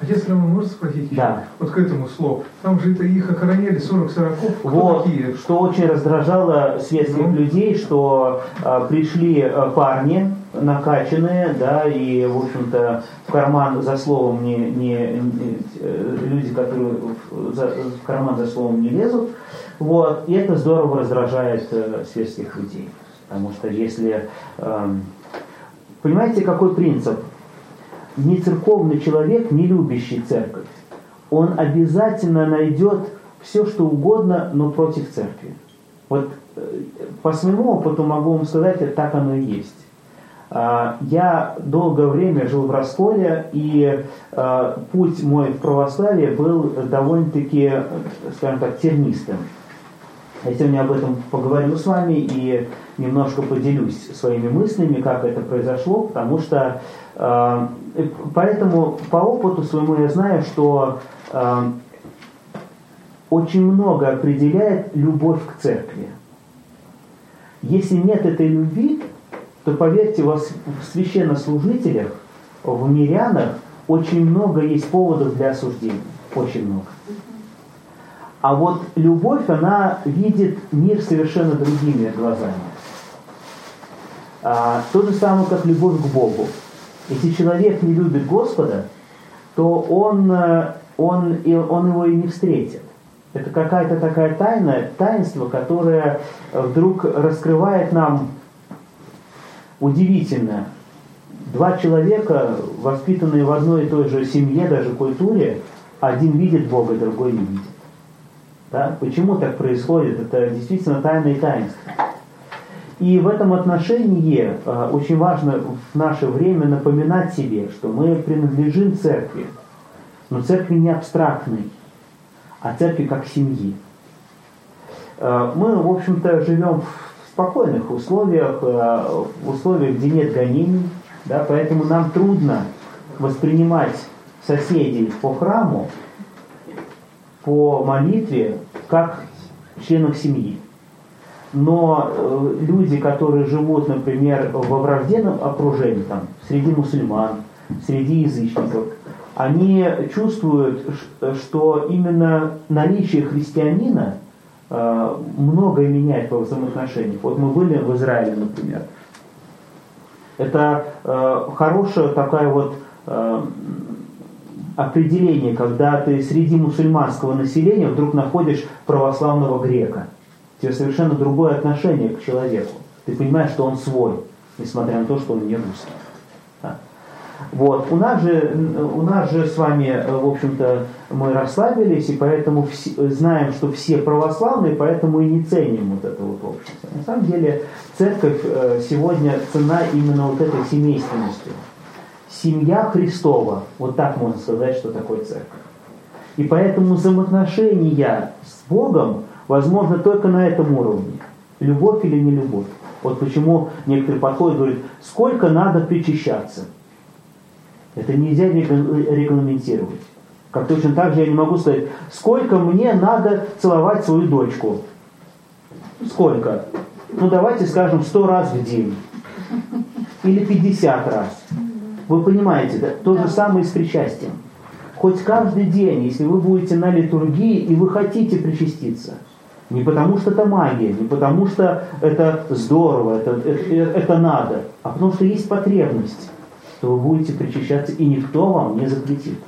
Отец Роман, можно спросить да. Вот к этому слову. Там же это их охраняли 40 сороков. Вот, такие? что очень раздражало светских ну. людей, что а, пришли а, парни накачанные, да, и, в общем-то, в карман за словом не, не, не э, люди, которые в, за, в карман за словом не лезут, вот, и это здорово раздражает э, светских людей. Потому что если... Э, понимаете, какой принцип? Не церковный человек, не любящий церковь, он обязательно найдет все, что угодно, но против церкви. Вот э, по своему опыту могу вам сказать, так оно и есть. А, я долгое время жил в Расколе, и а, путь мой в православие был довольно-таки, скажем так, тернистым. Я сегодня об этом поговорю с вами и немножко поделюсь своими мыслями, как это произошло, потому что э, поэтому по опыту своему я знаю, что э, очень много определяет любовь к церкви. Если нет этой любви, то поверьте, в священнослужителях, в мирянах очень много есть поводов для осуждения. Очень много. А вот любовь, она видит мир совершенно другими глазами. А, то же самое, как любовь к Богу. Если человек не любит Господа, то он, э, он, он его и не встретит. Это какая-то такая тайна, таинство, которое вдруг раскрывает нам удивительно. Два человека, воспитанные в одной и той же семье, даже культуре, один видит Бога, другой не видит. Да? Почему так происходит? Это действительно тайное таинство. И в этом отношении э, очень важно в наше время напоминать себе, что мы принадлежим церкви. Но церкви не абстрактной, а церкви как семьи. Э, мы, в общем-то, живем в спокойных условиях, э, в условиях, где нет гонений, да, поэтому нам трудно воспринимать соседей по храму по молитве как членов семьи. Но э, люди, которые живут, например, во враждебном окружении, там, среди мусульман, среди язычников, они чувствуют, что именно наличие христианина э, многое меняет по взаимоотношениям. Вот мы были в Израиле, например. Это э, хорошая такая вот определение, когда ты среди мусульманского населения вдруг находишь православного грека. У тебя совершенно другое отношение к человеку. Ты понимаешь, что он свой, несмотря на то, что он не русский. Вот. У, нас же, у нас же с вами, в общем-то, мы расслабились, и поэтому все, знаем, что все православные, поэтому и не ценим вот это вот общество. На самом деле церковь э, сегодня цена именно вот этой семейственностью семья Христова. Вот так можно сказать, что такое церковь. И поэтому взаимоотношения с Богом возможно только на этом уровне. Любовь или не любовь. Вот почему некоторые подходят и говорят, сколько надо причащаться. Это нельзя регламентировать. Как точно так же я не могу сказать, сколько мне надо целовать свою дочку. Сколько? Ну давайте скажем сто раз в день. Или 50 раз. Вы понимаете, да? то же самое и с причастием. хоть каждый день, если вы будете на литургии и вы хотите причаститься. Не потому что это магия, не потому что это здорово, это, это, это надо, а потому что есть потребность, что вы будете причащаться, и никто вам не запретит.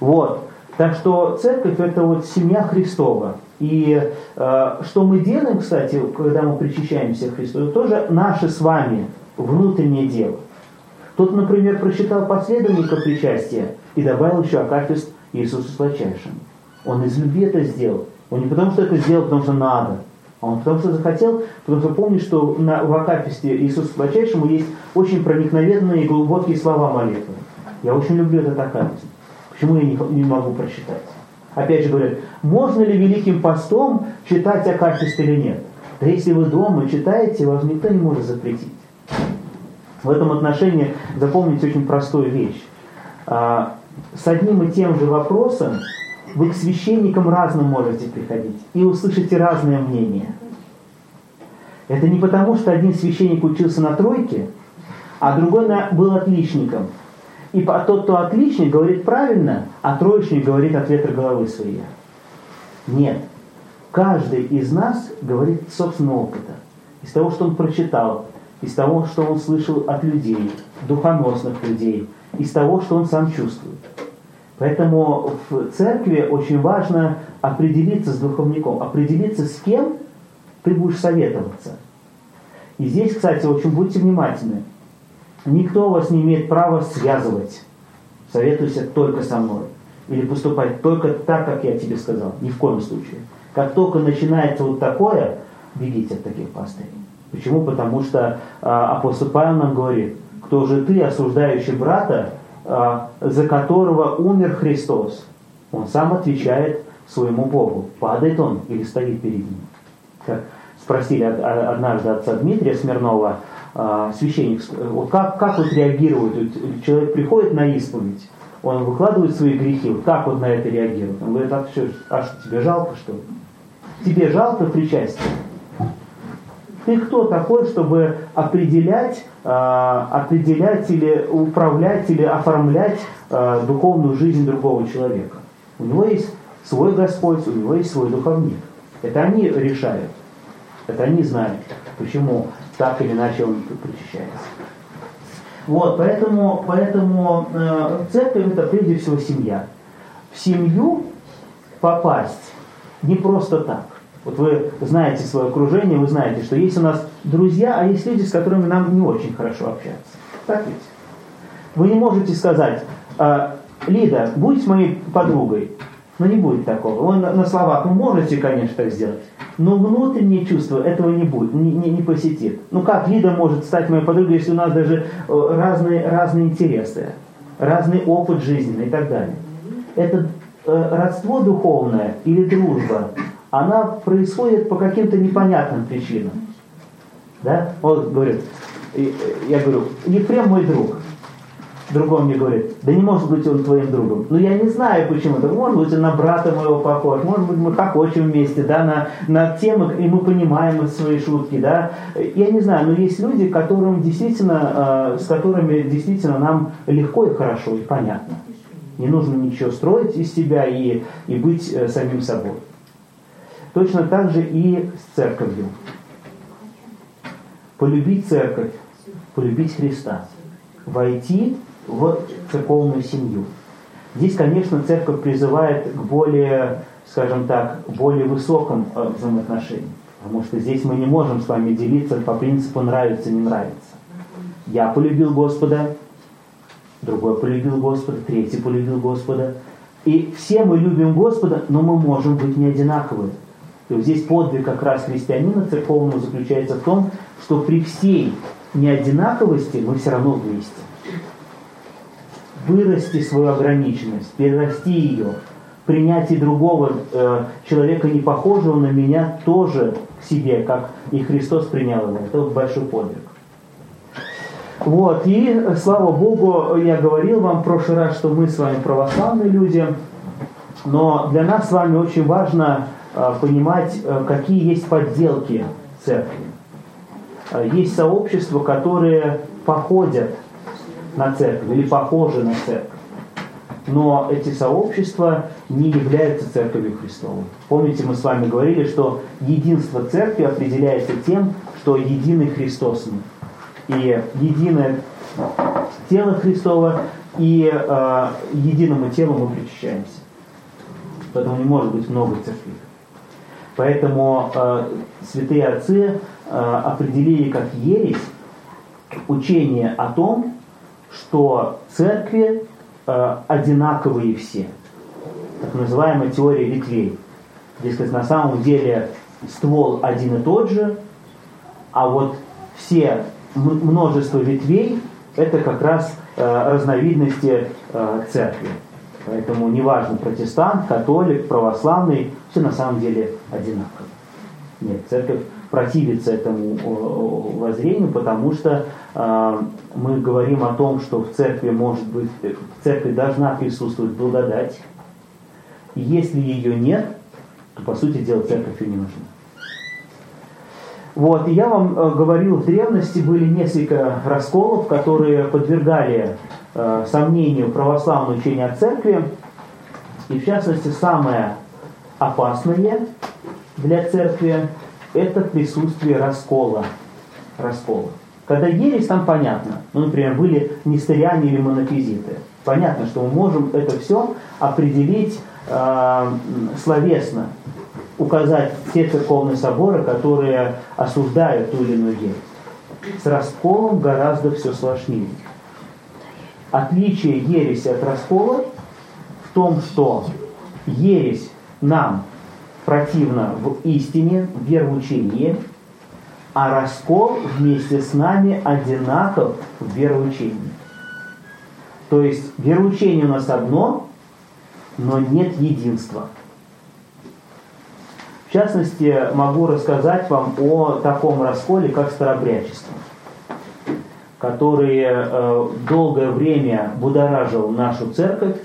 Вот. Так что церковь это вот семья Христова. И э, что мы делаем, кстати, когда мы причащаемся Христу, это тоже наше с вами внутреннее дело. Тот, например, прочитал последовника причастия и добавил еще акафист Иисусу Сладчайшему. Он из любви это сделал. Он не потому, что это сделал, потому что надо, а он потому, что захотел, потому что помнит, что на, в акафисте Иисусу Сладчайшему есть очень проникновенные и глубокие слова молитвы. Я очень люблю этот акафист. Почему я не, не могу прочитать? Опять же говорят, можно ли великим постом читать акафист или нет? Да если вы дома читаете, вас никто не может запретить. В этом отношении запомните очень простую вещь. А, с одним и тем же вопросом вы к священникам разным можете приходить и услышите разное мнение. Это не потому, что один священник учился на тройке, а другой был отличником. И тот, кто отличник, говорит правильно, а троечник говорит от ветра головы своей. Нет. Каждый из нас говорит собственного опыта. Из того, что он прочитал, из того, что он слышал от людей, духоносных людей, из того, что он сам чувствует. Поэтому в церкви очень важно определиться с духовником, определиться с кем ты будешь советоваться. И здесь, кстати, очень будьте внимательны. Никто вас не имеет права связывать. Советуйся только со мной. Или поступать только так, как я тебе сказал. Ни в коем случае. Как только начинается вот такое, бегите от таких пастырей. Почему? Потому что а, апостол Павел нам говорит, кто же ты, осуждающий брата, за которого умер Христос? Он сам отвечает своему Богу, падает он или стоит перед ним. Как спросили однажды отца Дмитрия Смирнова, а, священник, вот как, как вот реагирует, человек приходит на исповедь, он выкладывает свои грехи, вот как вот на это реагирует? Он говорит, а что, а что тебе жалко что ли? Тебе жалко причастие? Ты кто такой, чтобы определять, э, определять или управлять или оформлять э, духовную жизнь другого человека? У него есть свой Господь, у него есть свой духовник. Это они решают. Это они знают, почему так или иначе он причащается. Вот, поэтому, поэтому э, церковь это прежде всего семья. В семью попасть не просто так. Вот вы знаете свое окружение, вы знаете, что есть у нас друзья, а есть люди, с которыми нам не очень хорошо общаться. Так ведь? Вы не можете сказать, «А, Лида, будь моей подругой. Но не будет такого. Вы на словах вы можете, конечно, так сделать, но внутреннее чувство этого не будет, не, не, не посетит. Ну как Лида может стать моей подругой, если у нас даже э, разные, разные интересы, разный опыт жизненный и так далее. Это э, родство духовное или дружба, она происходит по каким-то непонятным причинам. Да? Вот говорит, я говорю, Ефрем мой друг. Другой мне говорит, да не может быть он твоим другом. Ну я не знаю почему. Так может быть он на брата моего похож, может быть мы хохочем вместе, да, на, на темы, и мы понимаем свои шутки, да. Я не знаю, но есть люди, которым действительно, э, с которыми действительно нам легко и хорошо, и понятно. Не нужно ничего строить из себя и, и быть э, самим собой. Точно так же и с церковью. Полюбить церковь, полюбить Христа, войти в церковную семью. Здесь, конечно, церковь призывает к более, скажем так, более высоким э, взаимоотношениям. Потому что здесь мы не можем с вами делиться по принципу нравится, не нравится. Я полюбил Господа, другой полюбил Господа, третий полюбил Господа. И все мы любим Господа, но мы можем быть не одинаковые. И вот здесь подвиг как раз христианина церковного заключается в том, что при всей неодинаковости мы все равно вместе. Вырасти свою ограниченность, перерасти ее, принятие другого э, человека, не похожего на меня, тоже к себе, как и Христос принял его. Это вот большой подвиг. Вот, и слава Богу, я говорил вам в прошлый раз, что мы с вами православные люди, но для нас с вами очень важно Э, понимать, э, какие есть подделки церкви. Э, есть сообщества, которые походят на церковь или похожи на церковь. но эти сообщества не являются Церковью Христовой. Помните, мы с вами говорили, что единство Церкви определяется тем, что единый Христос мы. И единое тело Христово, и э, единому телу мы причащаемся. Поэтому не может быть много церквей. Поэтому э, святые отцы э, определили как ересь учение о том, что церкви э, одинаковые все. Так называемая теория ветвей. Дескать, на самом деле ствол один и тот же, а вот все множество ветвей это как раз э, разновидности э, церкви. Поэтому неважно, протестант, католик, православный, все на самом деле одинаково. Нет, церковь противится этому воззрению, потому что э, мы говорим о том, что в церкви может быть, в церкви должна присутствовать благодать. И если ее нет, то по сути дела церковь и не нужна. Вот, и я вам э, говорил, в древности были несколько расколов, которые подвергали э, сомнению православное учение о церкви. И в частности, самое опасное для церкви – это присутствие раскола. раскола. Когда ересь, там понятно. Ну, например, были нестериане или монофизиты. Понятно, что мы можем это все определить э, словесно указать те церковные соборы, которые осуждают ту или иную ересь. С расколом гораздо все сложнее. Отличие ереси от раскола в том, что ересь нам противна в истине, в вероучении, а раскол вместе с нами одинаков в вероучении. То есть вероучение у нас одно, но нет единства. В частности, могу рассказать вам о таком расколе, как старобрячество, который э, долгое время будоражил нашу церковь,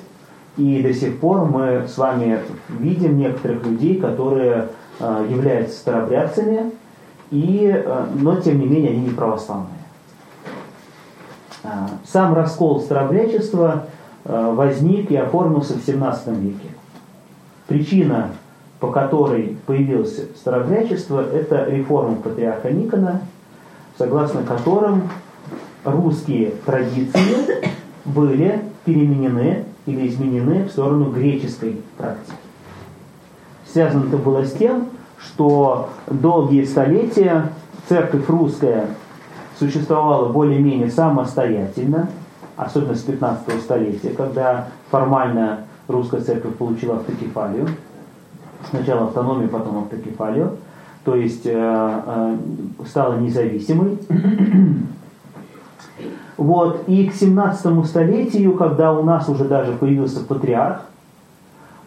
и до сих пор мы с вами видим некоторых людей, которые э, являются старобрядцами, и, э, но тем не менее они не православные. Сам раскол старобрячества возник и оформился в 17 веке. Причина по которой появилось старобрячество, это реформа патриарха Никона, согласно которым русские традиции были переменены или изменены в сторону греческой практики. Связано это было с тем, что долгие столетия церковь русская существовала более-менее самостоятельно, особенно с 15 столетия, когда формально русская церковь получила автокефалию – сначала автономию, потом автокефалию, то есть э, э, стала независимой. Вот, и к 17 столетию, когда у нас уже даже появился патриарх,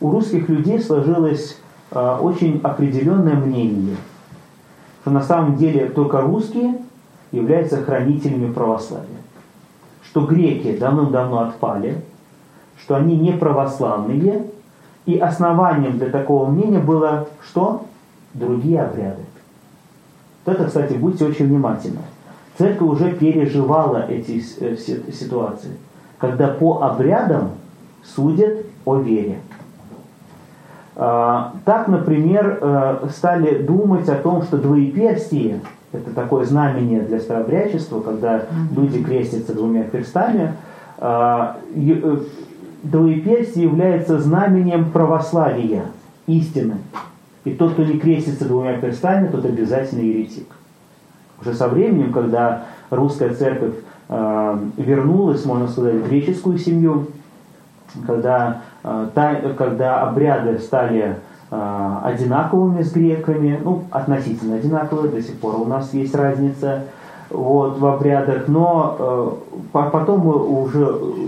у русских людей сложилось э, очень определенное мнение, что на самом деле только русские являются хранителями православия, что греки давным-давно отпали, что они не православные, и основанием для такого мнения было что? Другие обряды. Вот это, кстати, будьте очень внимательны. Церковь уже переживала эти э, ситуации, когда по обрядам судят о вере. А, так, например, э, стали думать о том, что двоеперстие – это такое знамение для старобрячества, когда люди крестятся двумя перстами, а, э, двоеперстие является знамением православия, истины. И тот, кто не крестится двумя перстами, тот обязательно еретик. Уже со временем, когда русская церковь э, вернулась, можно сказать, в греческую семью, когда, э, когда обряды стали э, одинаковыми с греками, ну, относительно одинаковые, до сих пор у нас есть разница – вот, в обрядах, но потом уже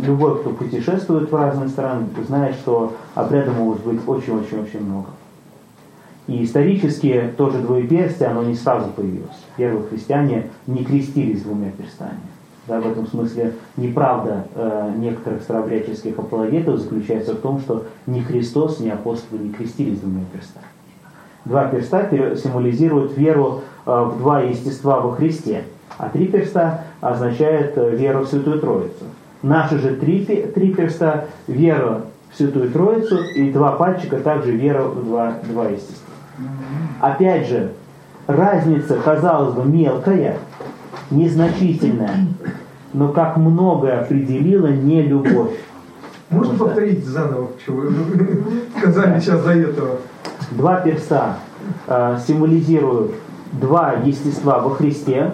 любой, кто путешествует в разные страны, знает, что обрядов может быть очень-очень-очень много. И исторически тоже двоеперстие, оно не сразу появилось. Первые христиане не крестились двумя перстами. Да, в этом смысле неправда э, некоторых старообрядческих апологетов заключается в том, что ни Христос, ни апостолы не крестились двумя перстами. Два перста символизируют веру э, в два естества во Христе – а три перста означает э, веру в Святую Троицу. Наши же три, три перста – вера в Святую Троицу, и два пальчика также вера в два, два естества. Опять же, разница, казалось бы, мелкая, незначительная, но как многое определила не любовь. Можно повторить заново, что вы сказали сейчас до этого? Два перста э, символизируют два естества во Христе.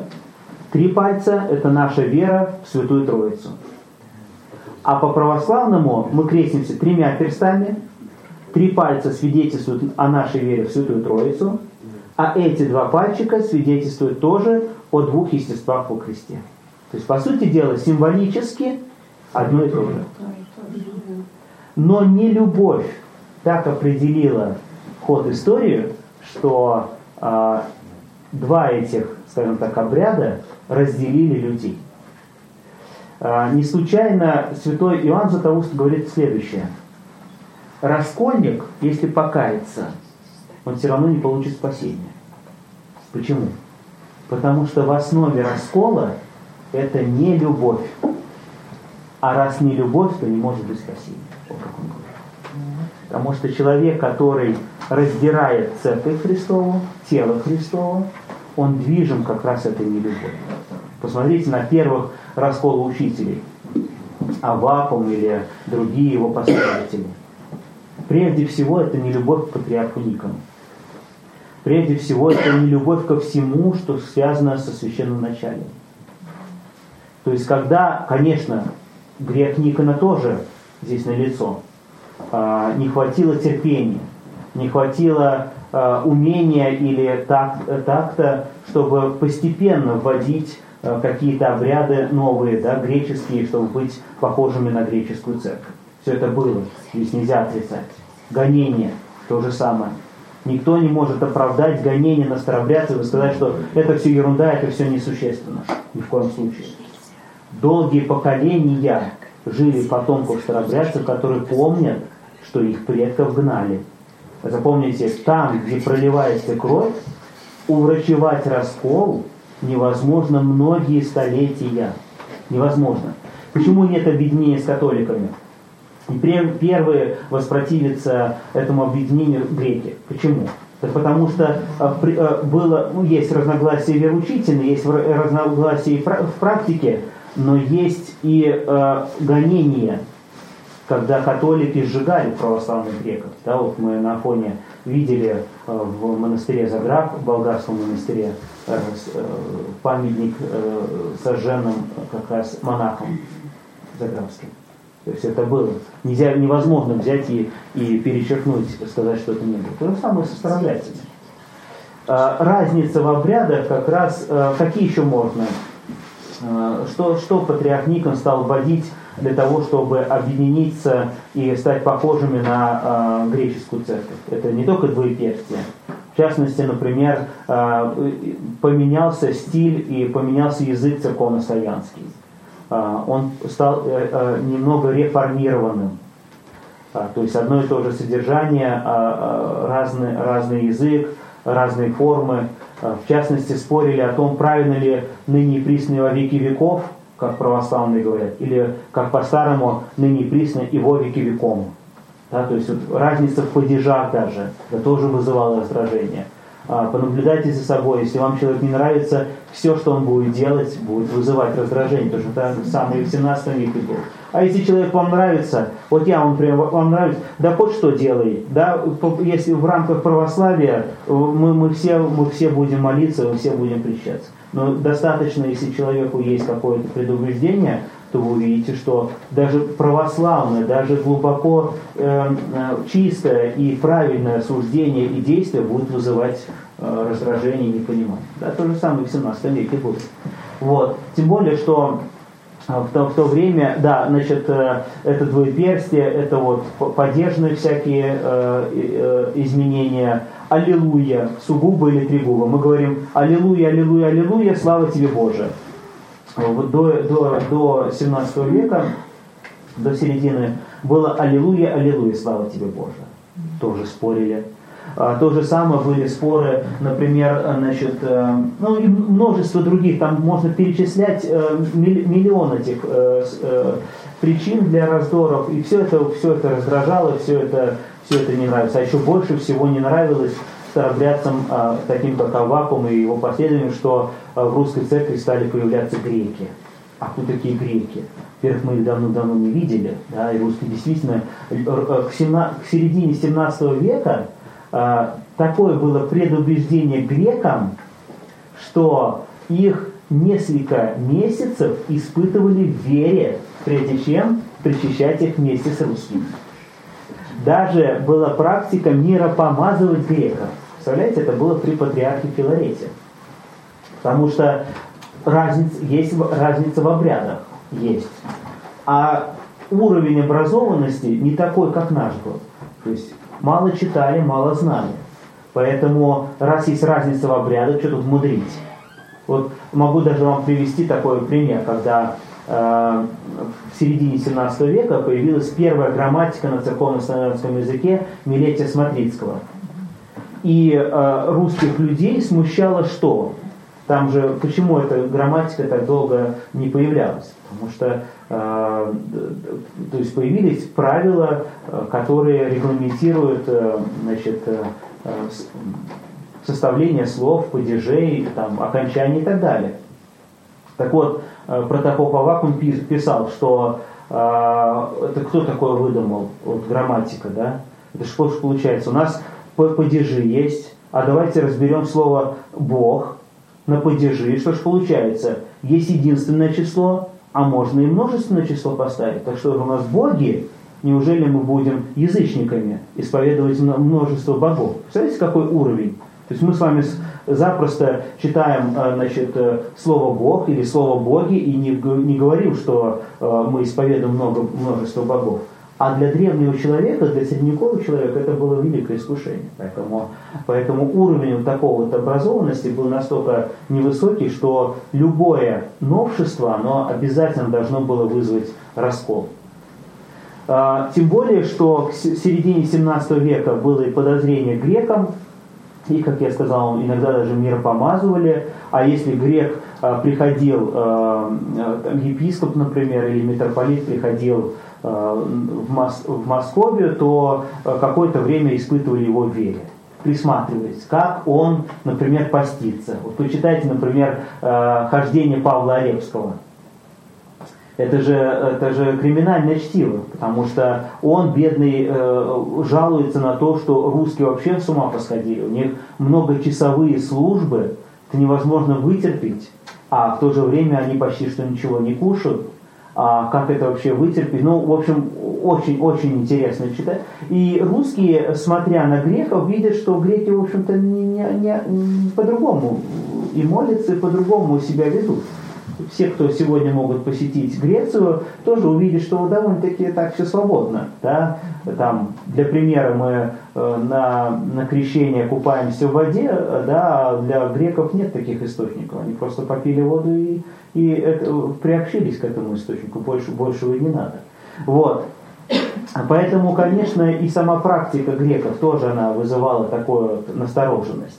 Три пальца – это наша вера в Святую Троицу. А по православному мы крестимся тремя перстами. Три пальца свидетельствуют о нашей вере в Святую Троицу. А эти два пальчика свидетельствуют тоже о двух естествах во Христе. То есть, по сути дела, символически одно и то же. Но не любовь так определила ход истории, что э, два этих, скажем так, обряда разделили людей. Э, не случайно святой Иоанн Златоуст говорит следующее. Раскольник, если покается, он все равно не получит спасения. Почему? Потому что в основе раскола это не любовь. А раз не любовь, то не может быть спасения. Вот как он говорит. Потому что человек, который раздирает церковь Христову, тело Христово, он движим как раз этой нелюбовью. Посмотрите на первых расколов учителей. Авакум или другие его последователи. Прежде всего, это не любовь к патриарху Никону. Прежде всего, это не любовь ко всему, что связано со священным началом. То есть, когда, конечно, грех Никона тоже здесь налицо, а, не хватило терпения, не хватило а, умения или такта, чтобы постепенно вводить а, какие-то обряды новые, да, греческие, чтобы быть похожими на греческую церковь. Все это было, здесь нельзя отрицать. Гонение, то же самое. Никто не может оправдать гонение на старобрядцев и сказать, что это все ерунда, это все несущественно. Ни в коем случае. Долгие поколения жили потомков старобрядцев, которые помнят, что их предков гнали. Запомните, там, где проливается кровь, уврачевать раскол невозможно многие столетия. Невозможно. Почему нет объединения с католиками? Первые воспротивятся этому объединению греки. Почему? Да потому что э, э, было, ну, есть разногласия вероучительные, есть разногласия в практике, но есть и э, гонения, когда католики сжигали православных греков. Да, вот мы на фоне видели в монастыре Заграб, в болгарском монастыре, памятник сожженным как раз монахом заграбским. То есть это было. Нельзя, невозможно взять и, и перечеркнуть, сказать, что это не было. То же самое со старообрядцами. Э, разница в обрядах как раз, э, какие еще можно Э, что, что патриарх Никон стал вводить для того, чтобы объединиться и стать похожими на греческую церковь. Это не только двоеперстие. В частности, например, поменялся стиль и поменялся язык церковно-славянский. Э, он стал э, э, немного реформированным. Э, то есть одно и то же содержание, э, разный, разный язык, разные формы. В частности, спорили о том, правильно ли ныне и во веки веков, как православные говорят, или как по-старому ныне и и во веки веком. Да, то есть вот разница в падежах даже, это тоже вызывало раздражение. А, понаблюдайте за собой, если вам человек не нравится, все, что он будет делать, будет вызывать раздражение, потому что это самое в 17 веке было. А если человек вам нравится, вот я вам прям вам нравится, да хоть что делай, да, если в рамках православия мы, мы, все, мы все будем молиться, мы все будем причащаться. Но достаточно, если человеку есть какое-то предубеждение, то вы увидите, что даже православное, даже глубоко э, э чистое и правильное суждение и действие будет вызывать э, раздражение и непонимание. Да, то же самое в 17 веке будет. Вот. Тем более, что а, в то, в то время, да, значит, э, это двоеперстие, это вот поддержные всякие э, э, изменения, аллилуйя, сугубо или тригубо. Мы говорим аллилуйя, аллилуйя, аллилуйя, слава тебе Боже. Вот до, до, до 17 века, до середины, было аллилуйя, аллилуйя, слава тебе Боже. Тоже спорили. А, то же самое были споры, например, значит, э, ну и множество других, там можно перечислять э, миллион этих э, причин для раздоров, и все это, все это раздражало, все это, все это не нравится. А еще больше всего не нравилось старобрядцам, а, таким как Авакум и его последователям, что в русской церкви стали появляться греки. А кто такие греки? Во-первых, мы их давно-давно не видели, да, и русские действительно к, 17, к середине 17 века такое было предубеждение грекам, что их несколько месяцев испытывали в вере, прежде чем причащать их вместе с русскими. Даже была практика миропомазывать греков. Представляете, это было при патриархе Филарете. Потому что разница, есть разница в обрядах. Есть. А уровень образованности не такой, как наш был. То есть мало читали, мало знали. Поэтому, раз есть разница в обрядах, что тут мудрить? Вот могу даже вам привести такой пример, когда э, в середине 17 века появилась первая грамматика на церковно-славянском языке Милетия Смотрицкого. И э, русских людей смущало что? Там же, почему эта грамматика так долго не появлялась? Потому что то есть появились правила, э, которые регламентируют э, значит, э, э составление слов, падежей, там, окончаний и так далее. Так вот, э, протокол Авакум писал, что э, это кто такое выдумал, вот грамматика, да? Это что ж получается? У нас падежи есть, а давайте разберем слово «бог», на падежи, что ж получается? Есть единственное число, а можно и множественное число поставить. Так что у нас боги, неужели мы будем язычниками исповедовать множество богов? Представляете, какой уровень? То есть мы с вами запросто читаем э, значит, э, слово Бог или слово боги и не, не говорим, что э, мы исповедуем много, множество богов. А для древнего человека, для средневекового человека это было великое искушение. Поэтому, поэтому уровень вот такого вот образованности был настолько невысокий, что любое новшество, оно обязательно должно было вызвать раскол. А, тем более, что к середине 17 века было и подозрение грекам, и, как я сказал, иногда даже миропомазывали, а если грек а, приходил, а, епископ, например, или митрополит приходил в, Мос в Московию, то э, какое-то время испытывали его в вере присматривались, как он, например, постится. Вот почитайте, например, э, «Хождение Павла Орепского». Это же, это же криминальное чтиво, потому что он, бедный, жалуется на то, что русские вообще с ума посходили. У них многочасовые службы, это невозможно вытерпеть, а в то же время они почти что ничего не кушают а, как это вообще вытерпеть. Ну, в общем, очень-очень интересно читать. И русские, смотря на греков, видят, что греки, в общем-то, не, не, не, по-другому и молятся, и по-другому себя ведут все, кто сегодня могут посетить Грецию, тоже увидят, что довольно-таки так все свободно. Да? Там, для примера, мы э, на, на крещение купаемся в воде, да, а для греков нет таких источников. Они просто попили воду и, и это, приобщились к этому источнику, больше, большего не надо. Вот. Поэтому, конечно, и сама практика греков тоже она вызывала такую настороженность.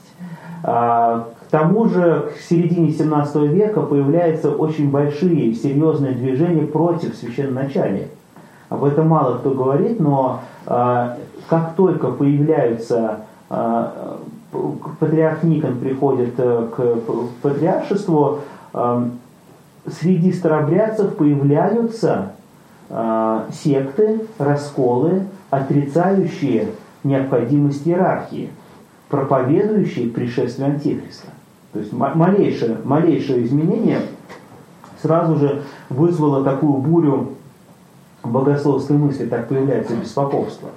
А, к тому же к середине 17 века появляются очень большие, серьезные движения против священноначалия. Об этом мало кто говорит, но э, как только появляются, э, патриарх Никон приходит э, к патриаршеству, э, среди старобрядцев появляются э, секты, расколы, отрицающие необходимость иерархии, проповедующие пришествие Антихриста. То есть малейшее, малейшее изменение сразу же вызвало такую бурю богословской мысли, так появляется беспоповство.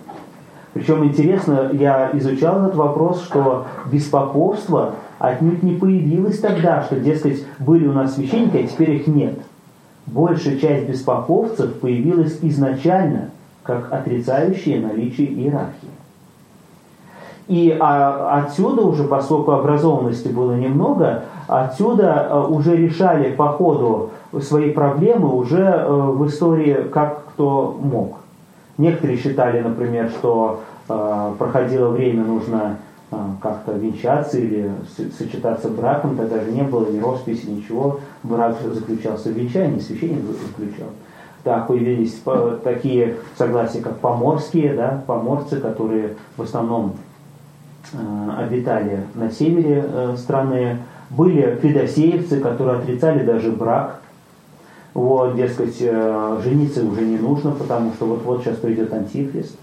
Причем интересно, я изучал этот вопрос, что беспоповство отнюдь не появилось тогда, что, дескать, были у нас священники, а теперь их нет. Большая часть беспоповцев появилась изначально, как отрицающие наличие иерархии. И а, отсюда уже, поскольку образованности было немного, отсюда а, уже решали по ходу свои проблемы уже а, в истории как кто мог. Некоторые считали, например, что проходило время, нужно как-то венчаться или сочетаться браком, тогда же не было ни росписи, ничего. Брак заключался в венчании, священник заключал. Так, появились такие согласия, как поморские, да, поморцы, которые в основном э, обитали на севере э, страны. Были федосеевцы, которые отрицали даже брак. Вот, дескать, э, жениться уже не нужно, потому что вот-вот сейчас придет антихрист.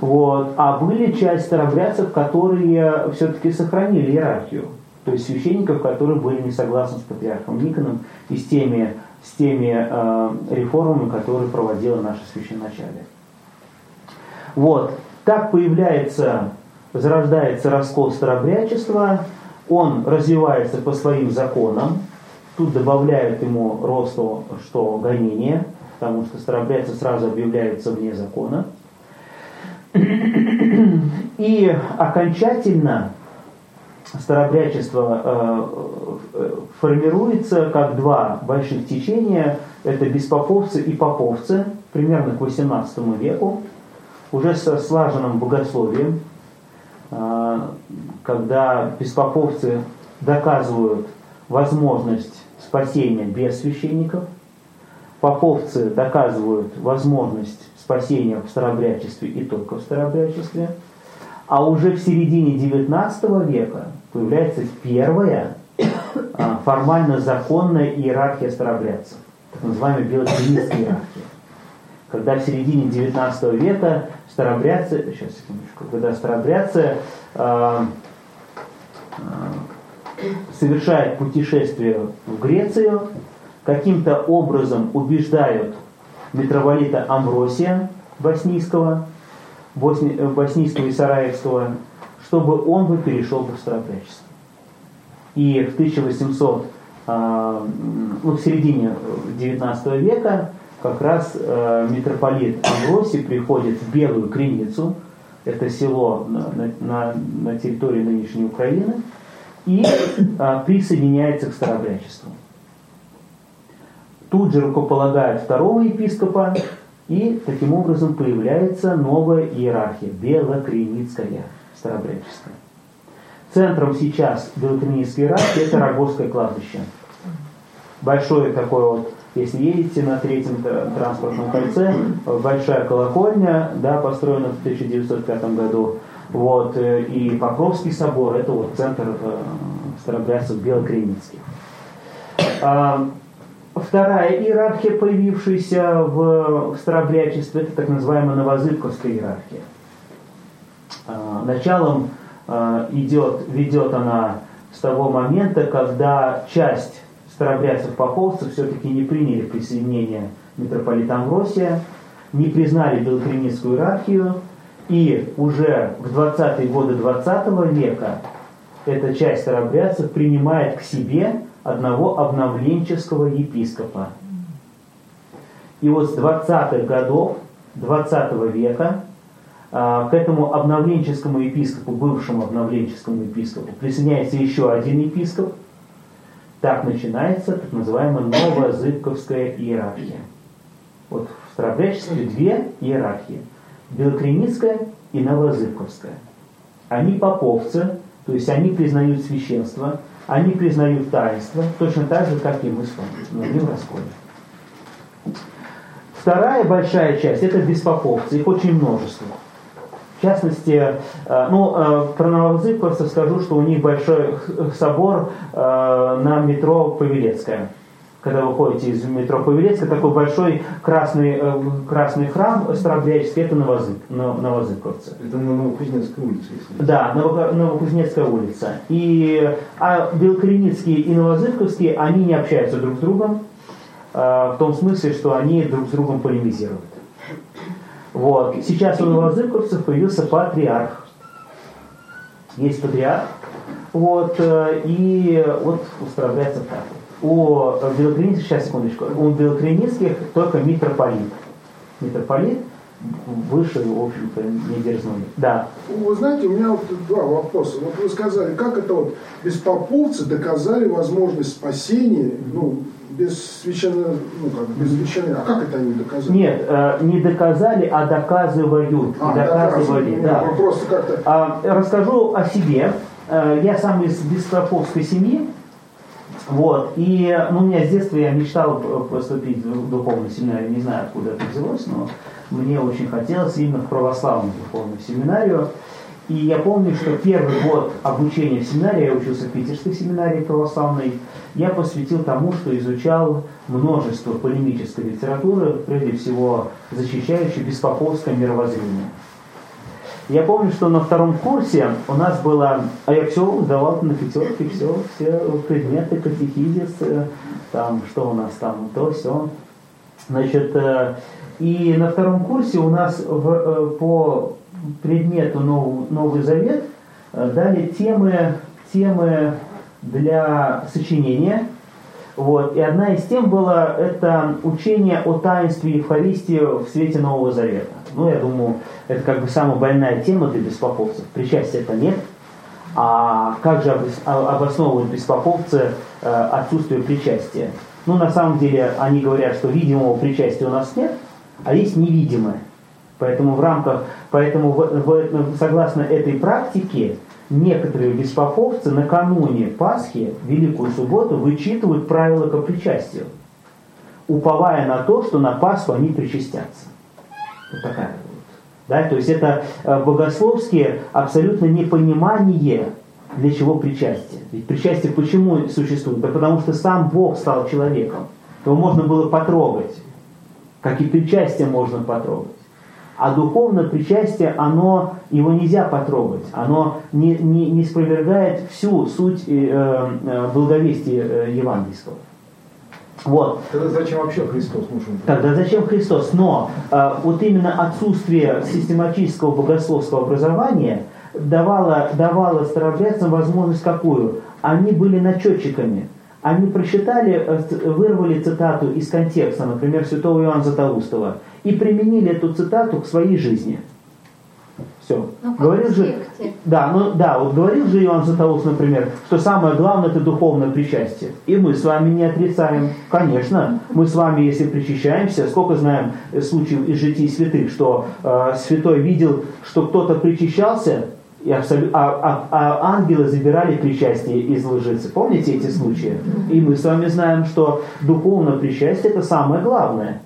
Вот. А были часть старобрядцев, которые все-таки сохранили иерархию. То есть священников, которые были не согласны с патриархом Никоном и с теми, с теми э, реформами, которые проводило наше священначалие. Вот. Так появляется, зарождается раскол старобрячества, он развивается по своим законам, тут добавляют ему росту, что гонение, потому что старобрядцы сразу объявляются вне закона – и окончательно старобрячество э, э, формируется как два больших течения. Это беспоповцы и поповцы, примерно к XVIII веку, уже со слаженным богословием, э, когда беспоповцы доказывают возможность спасения без священников, поповцы доказывают возможность спасения в старобрячестве и только в старобрячестве. А уже в середине XIX века появляется первая а, формально законная иерархия старобрядцев, так называемая белокремистская иерархия. Когда в середине XIX века старобрядцы, сейчас секундочку, когда старобрядцы э, э, совершают путешествие в Грецию, каким-то образом убеждают митрополита Амбросия Боснийского, Босни, э, Боснийского и Сараевского, чтобы он бы перешел в старопрячество. И в 1800, а, ну, в середине 19 века как раз э, митрополит Амбросий приходит в Белую Криницу, это село на, на, на территории нынешней Украины, и а, присоединяется к старобрячеству. Тут же рукополагают второго епископа, и таким образом появляется новая иерархия, Белокреницкая, старобряческая. Центром сейчас Белокреницкой иерархии это Рогозское кладбище. Большое такое вот, если едете на третьем транспортном кольце, большая колокольня, да, построена в 1905 году, вот, э, и Покровский собор, это вот центр э, старобрядцев Белокреницких. Вторая иерархия, появившаяся в, старобрячестве, это так называемая новозыбковская иерархия. А, началом а, идет, ведет она с того момента, когда часть старобрядцев-поповцев все-таки не приняли присоединение митрополита Амвросия, не признали белокреницкую иерархию, и уже в 20-е годы 20 века эта часть старобрядцев принимает к себе одного обновленческого епископа. И вот с 20-х годов 20 века а, к этому обновленческому епископу, бывшему обновленческому епископу, присоединяется еще один епископ. Так начинается так называемая новозыбковская иерархия. Вот в Старобрячестве две иерархии. Белокреницкая и Новозыбковская. Они поповцы, то есть они признают священство, они признают таинство, точно так же, как и мы с вами, но не в расколе. Вторая большая часть – это беспоповцы, их очень множество. В частности, э, ну, э, про новозыковцев скажу, что у них большой собор э, на метро Павелецкая – когда вы ходите из метро Павелецка, такой большой красный, э, красный храм Старобряческий, это Новозык, Новозыковцы. Это на Новокузнецкой улице. Если да, Новокузнецкая улица. И, а Белокореницкие и Новозыковские, они не общаются друг с другом, э, в том смысле, что они друг с другом полемизируют. Вот. Сейчас у новозыковцев появился патриарх. Есть патриарх, вот, э, и вот у старобрядцев так у белокринических, сейчас секундочку, у белокринических только митрополит. Митрополит выше, в общем-то, не дерзнули. Да. Вы знаете, у меня вот два вопроса. Вот вы сказали, как это вот беспоповцы доказали возможность спасения, ну, без священного, ну как, без священного, а как это они доказали? Нет, э, не доказали, а доказывают. А, доказывали, да. Ну, просто как-то... А, расскажу о себе. Э, я сам из бесстроповской семьи, вот, и ну, у меня с детства я мечтал поступить в духовную семинарию, не знаю, откуда это взялось, но мне очень хотелось именно в православную духовную семинарию. И я помню, что первый год обучения в семинарии, я учился в питерской семинарии православной, я посвятил тому, что изучал множество полемической литературы, прежде всего защищающей беспоповское мировоззрение. Я помню, что на втором курсе у нас было, а я все сдавал на пятерке, все, все предметы, катехизис, э, там, что у нас там, то, все. Значит, э, и на втором курсе у нас в, э, по предмету Новый, Новый Завет дали темы, темы для сочинения. Вот. И одна из тем была это учение о таинстве Евхаристии в свете Нового Завета. Ну, я думаю, это как бы самая больная тема для беспоповцев. Причастия это нет. А как же а, обосновывают беспоповцы э, отсутствие причастия? Ну, на самом деле, они говорят, что видимого причастия у нас нет, а есть невидимое. Поэтому в рамках, поэтому в, в, согласно этой практике, некоторые беспоповцы накануне Пасхи, Великую Субботу, вычитывают правила к причастию, уповая на то, что на Пасху они причастятся. Вот такая вот. Да? То есть это э, богословские абсолютно непонимание, для чего причастие. Ведь причастие почему существует? Да потому что сам Бог стал человеком. Его можно было потрогать. Как и причастие можно потрогать. А духовное причастие, оно, его нельзя потрогать. Оно не, не, не спровергает всю суть э, э, благовестия э, евангельского. Вот. Тогда зачем вообще Христос нужен? Тогда зачем Христос? Но э, вот именно отсутствие систематического богословского образования давало, давало старообрядцам возможность какую? Они были начетчиками. Они прочитали, э, вырвали цитату из контекста, например, святого Иоанна Златоустова, и применили эту цитату к своей жизни. Все. Ну, говорил же, да, ну да, вот говорил же Иоанн Златоуст, например, что самое главное это духовное причастие. И мы с вами не отрицаем. Конечно, мы с вами, если причащаемся, сколько знаем случаев из житий святых, что э, святой видел, что кто-то причащался, и абсолют, а, а, а ангелы забирали причастие из лжицы. Помните эти случаи? И мы с вами знаем, что духовное причастие это самое главное.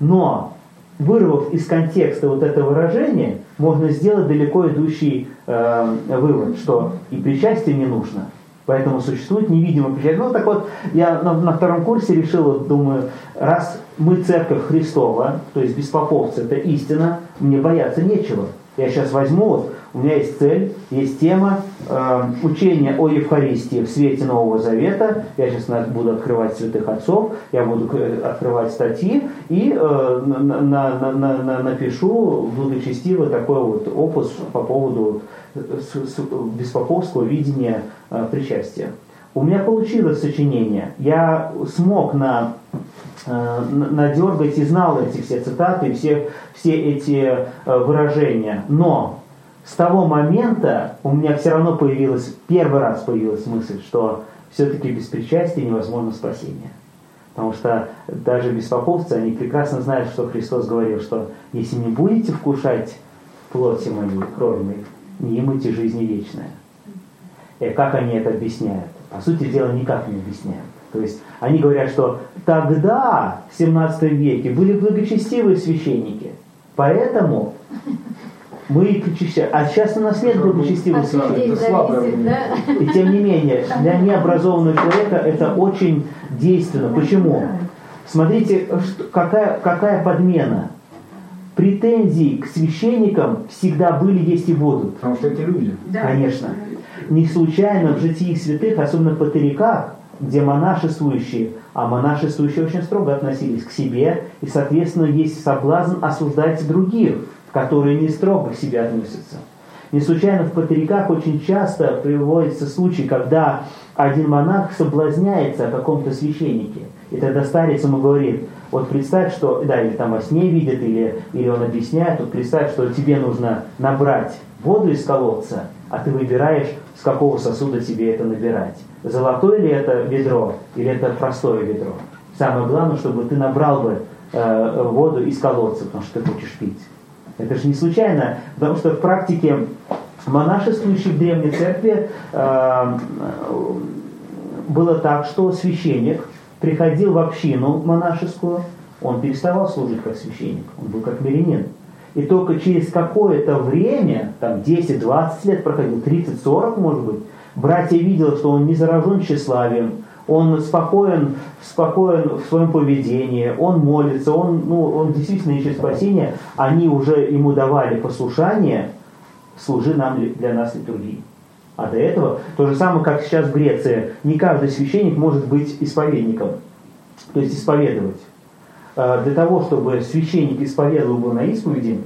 Но вырвав из контекста вот это выражение, можно сделать далеко идущий э, вывод, что и причастие не нужно. Поэтому существует невидимое причастие. Ну так вот, я на, на втором курсе решил, думаю, раз мы церковь Христова, то есть беспоповцы, это истина, мне бояться нечего. Я сейчас возьму вот у меня есть цель, есть тема э, учения о Евхаристии в свете Нового Завета. Я сейчас буду открывать святых отцов, я буду э, открывать статьи и э, на, на, на, на, напишу благочестиво такой вот опус по поводу э, беспоповского видения э, причастия. У меня получилось сочинение. Я смог на э, надергать и знал эти все цитаты, все, все эти выражения. Но с того момента у меня все равно появилась, первый раз появилась мысль, что все-таки без причастия невозможно спасение. Потому что даже беспоповцы, они прекрасно знают, что Христос говорил, что если не будете вкушать плоти моей, крови моей, не имайте жизни вечная. И как они это объясняют? По сути дела, никак не объясняют. То есть они говорят, что тогда, в 17 веке, были благочестивые священники. Поэтому мы их причащаем. А сейчас у нас нет благочестивых священников. И тем не менее, для необразованного человека это очень действенно. Почему? Смотрите, какая, какая подмена. Претензии к священникам всегда были, есть и будут. Потому что это люди. Конечно. Не случайно в житии святых, особенно в патериках, где монашествующие, а монашествующие очень строго относились к себе, и, соответственно, есть соблазн осуждать других которые не строго к себе относятся. Не случайно в патериках очень часто приводится случай, когда один монах соблазняется о каком-то священнике. И тогда старец ему говорит, вот представь, что, да, или там во сне видит, или, или он объясняет, вот представь, что тебе нужно набрать воду из колодца, а ты выбираешь, с какого сосуда тебе это набирать. золотое ли это ведро или это простое ведро. Самое главное, чтобы ты набрал бы э, воду из колодца, потому что ты хочешь пить. Это же не случайно, потому что в практике монашествующей в Древней Церкви э, было так, что священник приходил в общину монашескую, он переставал служить как священник, он был как мирянин. И только через какое-то время, там 10-20 лет проходил, 30-40 может быть, братья видели, что он не заражен тщеславием, он спокоен, спокоен в своем поведении, он молится, он, ну, он действительно ищет спасения, они уже ему давали послушание, служи нам для нас литургии. А до этого, то же самое, как сейчас в Греции, не каждый священник может быть исповедником, то есть исповедовать. А, для того, чтобы священник исповедовал бы на исповеди,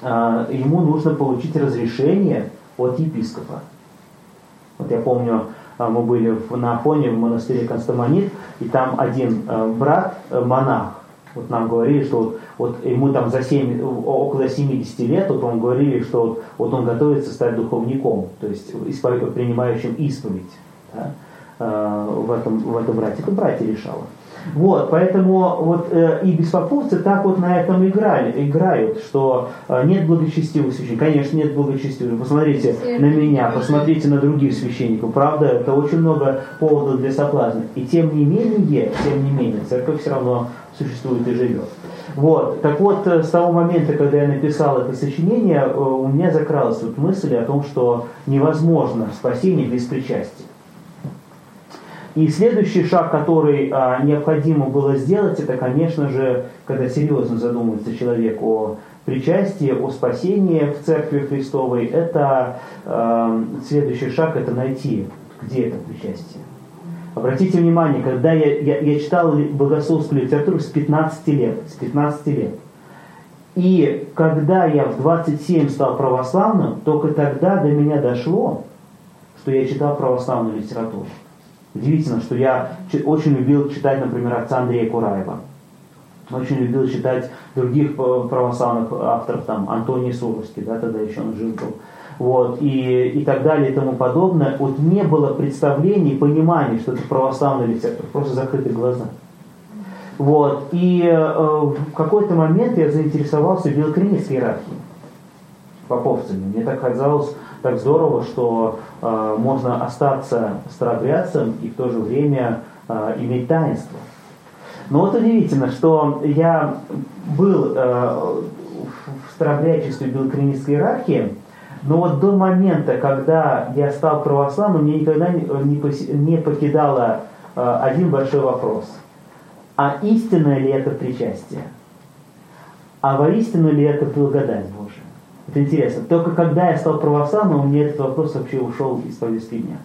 а, ему нужно получить разрешение от епископа. Вот я помню, мы были на Афоне в монастыре Констамонит, и там один брат, э, монах, вот нам говорили, что вот, вот ему там за 7, около 70 лет, вот он говорили, что вот, вот он готовится стать духовником, то есть исповед, принимающим исповедь да, в этом, в этом брате. Это братья решало. Вот, поэтому вот э, и беспоповцы так вот на этом играли, играют, что э, нет благочестивых священников. Конечно, нет благочестивых. Посмотрите на меня, посмотрите на других священников. Правда, это очень много поводов для соблазна. И тем не менее, тем не менее, церковь все равно существует и живет. Вот. Так вот, э, с того момента, когда я написал это сочинение, э, у меня закралась вот мысль о том, что невозможно спасение без причастия. И следующий шаг, который а, необходимо было сделать, это, конечно же, когда серьезно задумывается человек о причастии, о спасении в Церкви Христовой, это а, следующий шаг, это найти, где это причастие. Обратите внимание, когда я, я, я читал богословскую литературу с 15 лет, с 15 лет, и когда я в 27 стал православным, только тогда до меня дошло, что я читал православную литературу. Удивительно, что я очень любил читать, например, отца Андрея Кураева. Очень любил читать других православных авторов, там, Антоний Суровский, да, тогда еще он жив был. Вот, и, и так далее и тому подобное. Вот не было представлений, понимания, что это православный литература, просто закрытые глаза. Вот, и э, в какой-то момент я заинтересовался белокринецкой иерархией, поповцами. Мне так казалось, так здорово, что э, можно остаться старообрядцем и в то же время э, иметь таинство. Но вот удивительно, что я был э, в старообрядчестве белокринической иерархии, но вот до момента, когда я стал православным, мне никогда не, не покидало э, один большой вопрос. А истинное ли это причастие? А воистину ли это благодать Божия? Это интересно. Только когда я стал православным, у меня этот вопрос вообще ушел из повестки дня.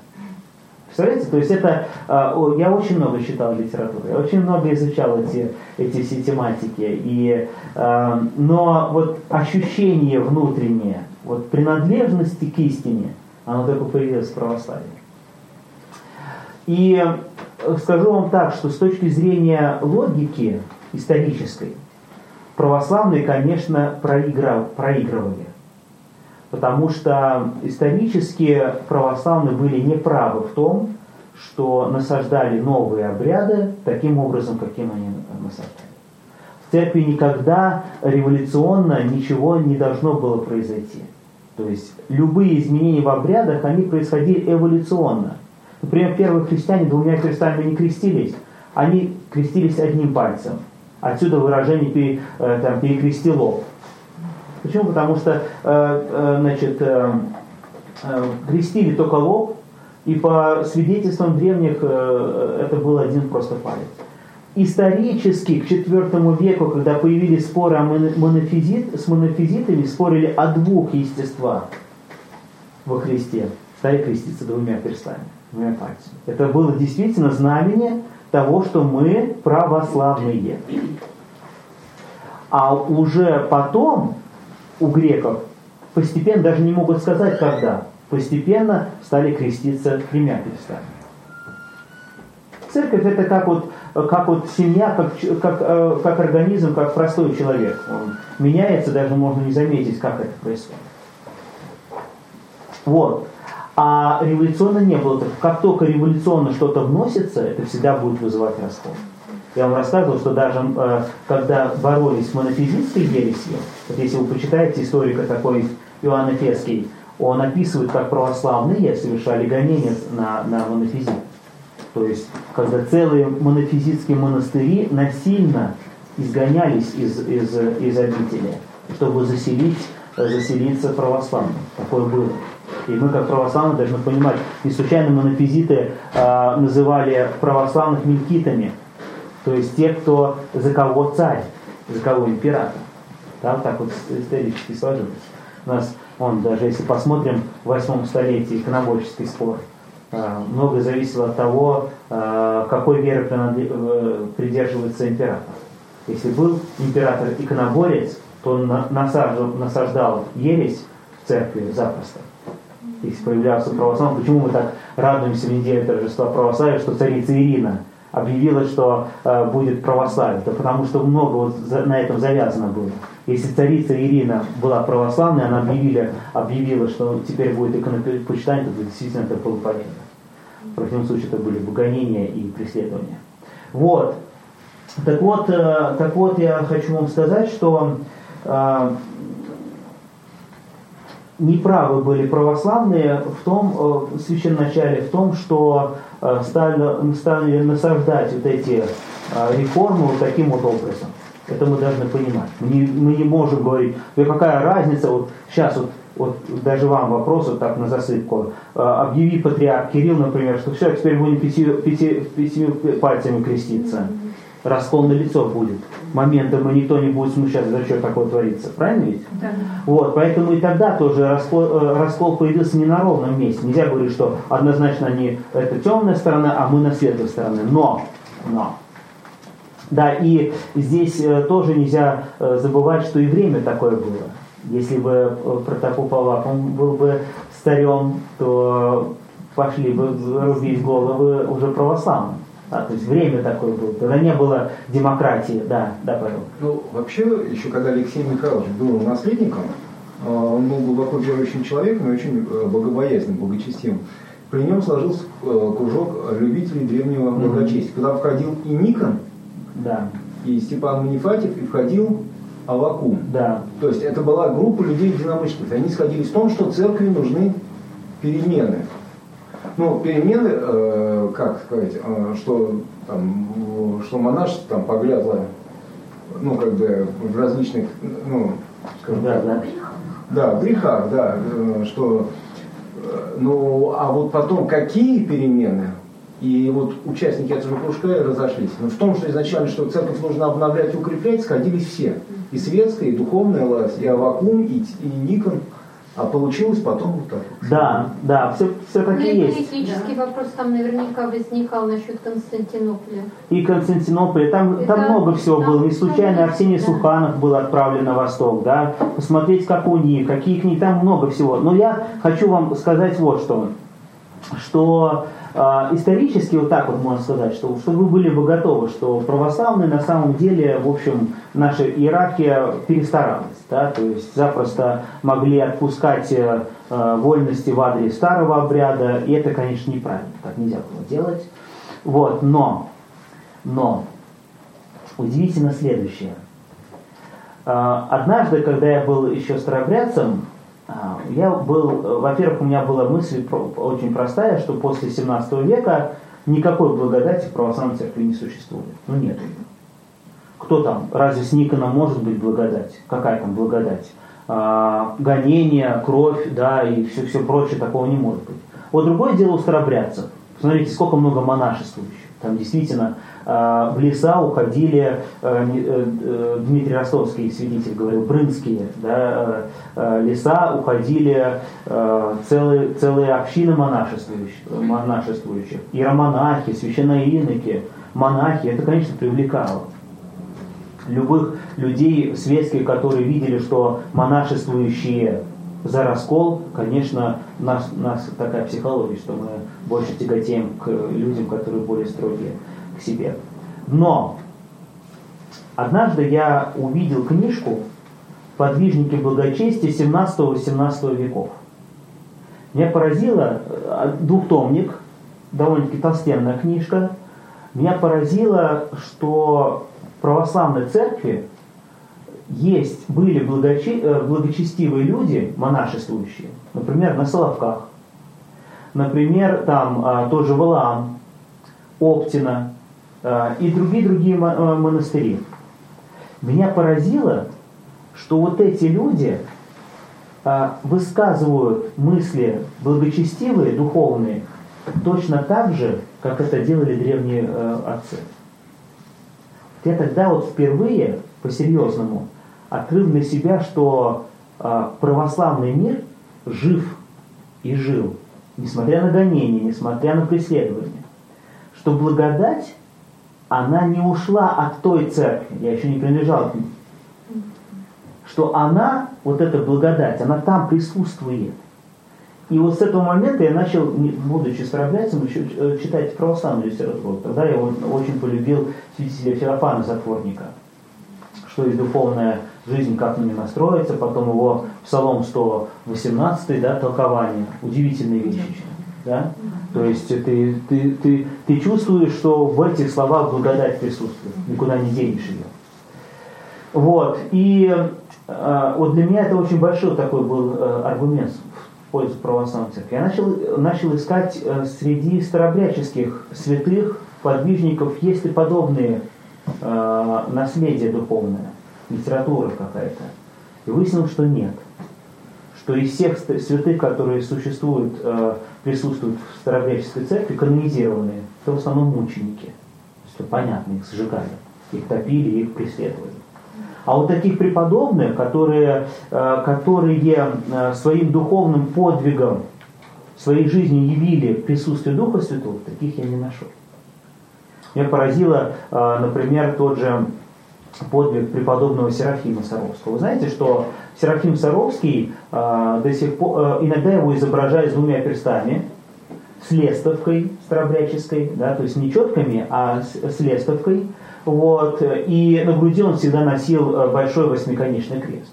Представляете? То есть это, а, я очень много читал литературы, я очень много изучал эти, эти все тематики. И, а, но вот ощущение внутреннее, вот принадлежности к истине, оно только появилось в православии. И скажу вам так, что с точки зрения логики исторической, православные, конечно, проиграв, проигрывали. Потому что исторически православные были неправы в том, что насаждали новые обряды таким образом, каким они насаждали. В церкви никогда революционно ничего не должно было произойти. То есть любые изменения в обрядах, они происходили эволюционно. Например, первые христиане двумя крестами не крестились, они крестились одним пальцем. Отсюда выражение э, там, перекрести лоб. Почему? Потому что э, э, значит, крестили только лоб, и по свидетельствам древних это был один просто палец. Исторически к IV веку, когда появились споры о монофизит, с монофизитами, спорили о двух естествах во Христе. Стали креститься двумя перстами, двумя пальцами. Это было действительно знамение того, что мы православные. А уже потом у греков постепенно, даже не могут сказать когда, постепенно стали креститься тремя перстами. Церковь это как вот, как вот семья, как, как, э, как организм, как простой человек. Он меняется, даже можно не заметить, как это происходит. Вот. А революционно не было. Так как только революционно что-то вносится, это всегда будет вызывать раскол. Я вам рассказывал, что даже э, когда боролись с монофизитской ересью, вот если вы почитаете историка такой Иоанн Эфесский, он описывает, как православные совершали гонения на, на монофизит. То есть, когда целые монофизитские монастыри насильно изгонялись из, из, из обители, чтобы заселить, заселиться православным. Такое было. И мы, как православные, должны понимать, не случайно монофизиты э, называли православных мелькитами, то есть те, кто за кого царь, за кого император. Да, вот так вот исторически сложилось. У нас, он, даже если посмотрим, в восьмом столетии иконоборческий спор, э, многое зависело от того, э, какой веры э, придерживается император. Если был император-иконоборец, то он насаждал, насаждал ересь в церкви запросто. Если появлялся православный, почему мы так радуемся в неделю торжества православия, что царица Ирина объявила, что э, будет православие? Да потому что много вот за, на этом завязано было. Если царица Ирина была православной, она объявила, объявила что теперь будет иконопочитание, то действительно это было полезно. В противном случае это были бы гонения и преследования. Вот. Так вот, э, так вот я хочу вам сказать, что э, неправы были православные в том, э, в священном начале, в том, что стали, стали насаждать вот эти реформы вот таким вот образом. Это мы должны понимать. Мы не, мы не можем говорить, какая разница, вот сейчас вот, вот даже вам вопрос вот так на засыпку. Объяви патриарх Кирилл, например, что все, теперь будем пяти, пяти, пяти пальцами креститься раскол на лицо будет. Моментом и никто не будет смущаться, за что такое творится. Правильно ведь? Да. Вот, поэтому и тогда тоже раскол, э, раскол появился не на ровном месте. Нельзя говорить, что однозначно они это темная сторона, а мы на светлой стороне. Но, но. Да, и здесь э, тоже нельзя э, забывать, что и время такое было. Если бы протопоп Авакум был бы старем, то пошли бы рубить головы уже православным. А, то есть время такое было. Тогда не было демократии. Да, да, Павел. Ну, вообще, еще когда Алексей Михайлович был наследником, а, он был глубоко верующим человеком и очень э, богобоязненным, благочестивым. При нем сложился э, кружок любителей древнего благочестия. Куда входил и Никон, да. и Степан Манифатьев, и входил Авакум. Да. То есть это была группа людей единомышленников. Они сходились в том, что церкви нужны перемены. Ну, перемены, э, как сказать, э, что, там, что монашество там поглядло, ну, как бы в различных, ну, скажем да, так, да. да, грехах, да, э, что, э, ну, а вот потом какие перемены, и вот участники этого кружка разошлись. Но в том, что изначально, что церковь нужно обновлять и укреплять, сходились все. И светская, и духовная власть, и Авакум, и, и Никон – а получилось потом вот так. Да, да, все, все таки ну, есть. политический да. вопрос там наверняка возникал насчет Константинополя. И Константинополя, там, там много всего там, было. Не случайно Арсений да. Суханов был отправлен на восток, да, посмотреть, как у них, какие книги, там много всего. Но я хочу вам сказать вот что, что а, исторически вот так вот можно сказать, что чтобы вы были бы готовы, что православные на самом деле, в общем, наша иерархия перестаралась, да, то есть запросто могли отпускать э, вольности в адрес старого обряда, и это, конечно, неправильно, так нельзя было делать. Вот, но, но, удивительно следующее. А, однажды, когда я был еще старобрядцем, а, я был, во-первых, у меня была мысль очень простая, что после 17 века никакой благодати в православной церкви не существует. Ну нет. Кто там? Разве с Никона может быть благодать? Какая там благодать? А, гонение, кровь, да, и все, все прочее, такого не может быть. Вот другое дело у старобрядцев. Посмотрите, сколько много монашествующих. Там действительно э, в леса уходили, э, э, Дмитрий Ростовский, свидетель говорил, брынские да, леса уходили целые, целые общины монашествующих, монашествующих. Иеромонахи, священноиноки, монахи, это, конечно, привлекало любых людей светских, которые видели, что монашествующие за раскол, конечно, нас, нас такая психология, что мы больше тяготеем к людям, которые более строгие к себе. Но однажды я увидел книжку «Подвижники благочестия 17-18 веков». Меня поразило, э, двухтомник, довольно-таки толстенная книжка, меня поразило, что православной церкви есть, были благочи, э, благочестивые люди, монашествующие, например, на Соловках, например, там а, тоже Валаам, Оптина а, и другие-другие э, монастыри. Меня поразило, что вот эти люди а, высказывают мысли благочестивые, духовные, точно так же, как это делали древние э, отцы. Я тогда вот впервые по-серьезному открыл для себя, что э, православный мир жив и жил, несмотря на гонения, несмотря на преследования. Что благодать, она не ушла от той церкви, я еще не принадлежал к ней, что она, вот эта благодать, она там присутствует. И вот с этого момента я начал, будучи старообрядцем, э, читать православную литературу. Тогда я очень полюбил святителя Феофана Затворника, что есть духовная жизнь, как на нее настроиться, потом его Псалом 118, да, толкование, удивительные вещи. Да? То есть ты, ты, ты, ты чувствуешь, что в этих словах благодать присутствует, никуда не денешь ее. Вот, и э, вот для меня это очень большой такой был э, аргумент пользу православной церкви. Я начал, начал искать э, среди старобряческих святых, подвижников, есть ли подобные э, наследия духовное, литература какая-то. И выяснил, что нет. Что из всех святых, которые существуют, э, присутствуют в старобряческой церкви, канонизированные, это в основном мученики. То есть, понятно, их сжигали, их топили, их преследовали. А вот таких преподобных, которые, э, которые э, своим духовным подвигом своей жизни явили присутствие Духа Святого, таких я не нашел. Меня поразило, э, например, тот же подвиг преподобного Серафима Саровского. Вы знаете, что Серафим Саровский до сих пор, иногда его изображают с двумя перстами, с лестовкой старобряческой, да, то есть не четками, а с, с лестовкой. Вот, и на груди он всегда носил э, большой восьмиконечный крест.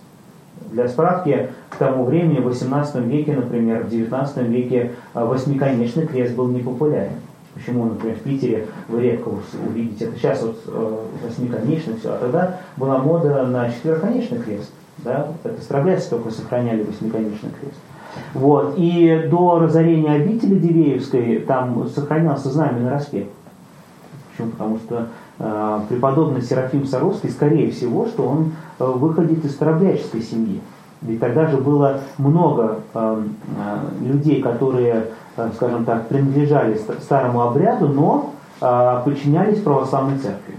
Для справки, к тому времени, в 18 веке, например, в 19 веке э, восьмиконечный крест был непопулярен. Почему, например, в Питере вы редко увидите это. Сейчас вот э, восьмиконечный все, а тогда была мода на четвероконечный крест. Да? Это старобрядцы только сохраняли восьмиконечный крест. Вот. И до разорения обители Дивеевской там сохранялся знамя на распев. Почему? Потому что э, преподобный Серафим Саровский, скорее всего, что он э, выходит из старобряческой семьи. Ведь тогда же было много э, э, людей, которые, э, скажем так, принадлежали старому обряду, но э, подчинялись православной церкви.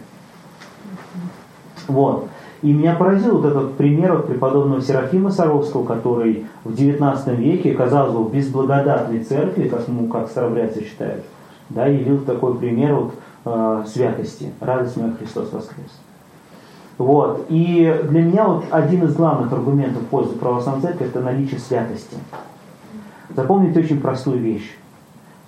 Вот. И меня поразил вот этот пример вот преподобного Серафима Саровского, который в XIX веке, казалось бы, в безблагодатной церкви, как, ну, как старобрядцы считают, да, явил такой пример вот, э, святости. Радость моя Христос воскрес. Вот. И для меня вот один из главных аргументов в пользу православной церкви – это наличие святости. Запомните очень простую вещь.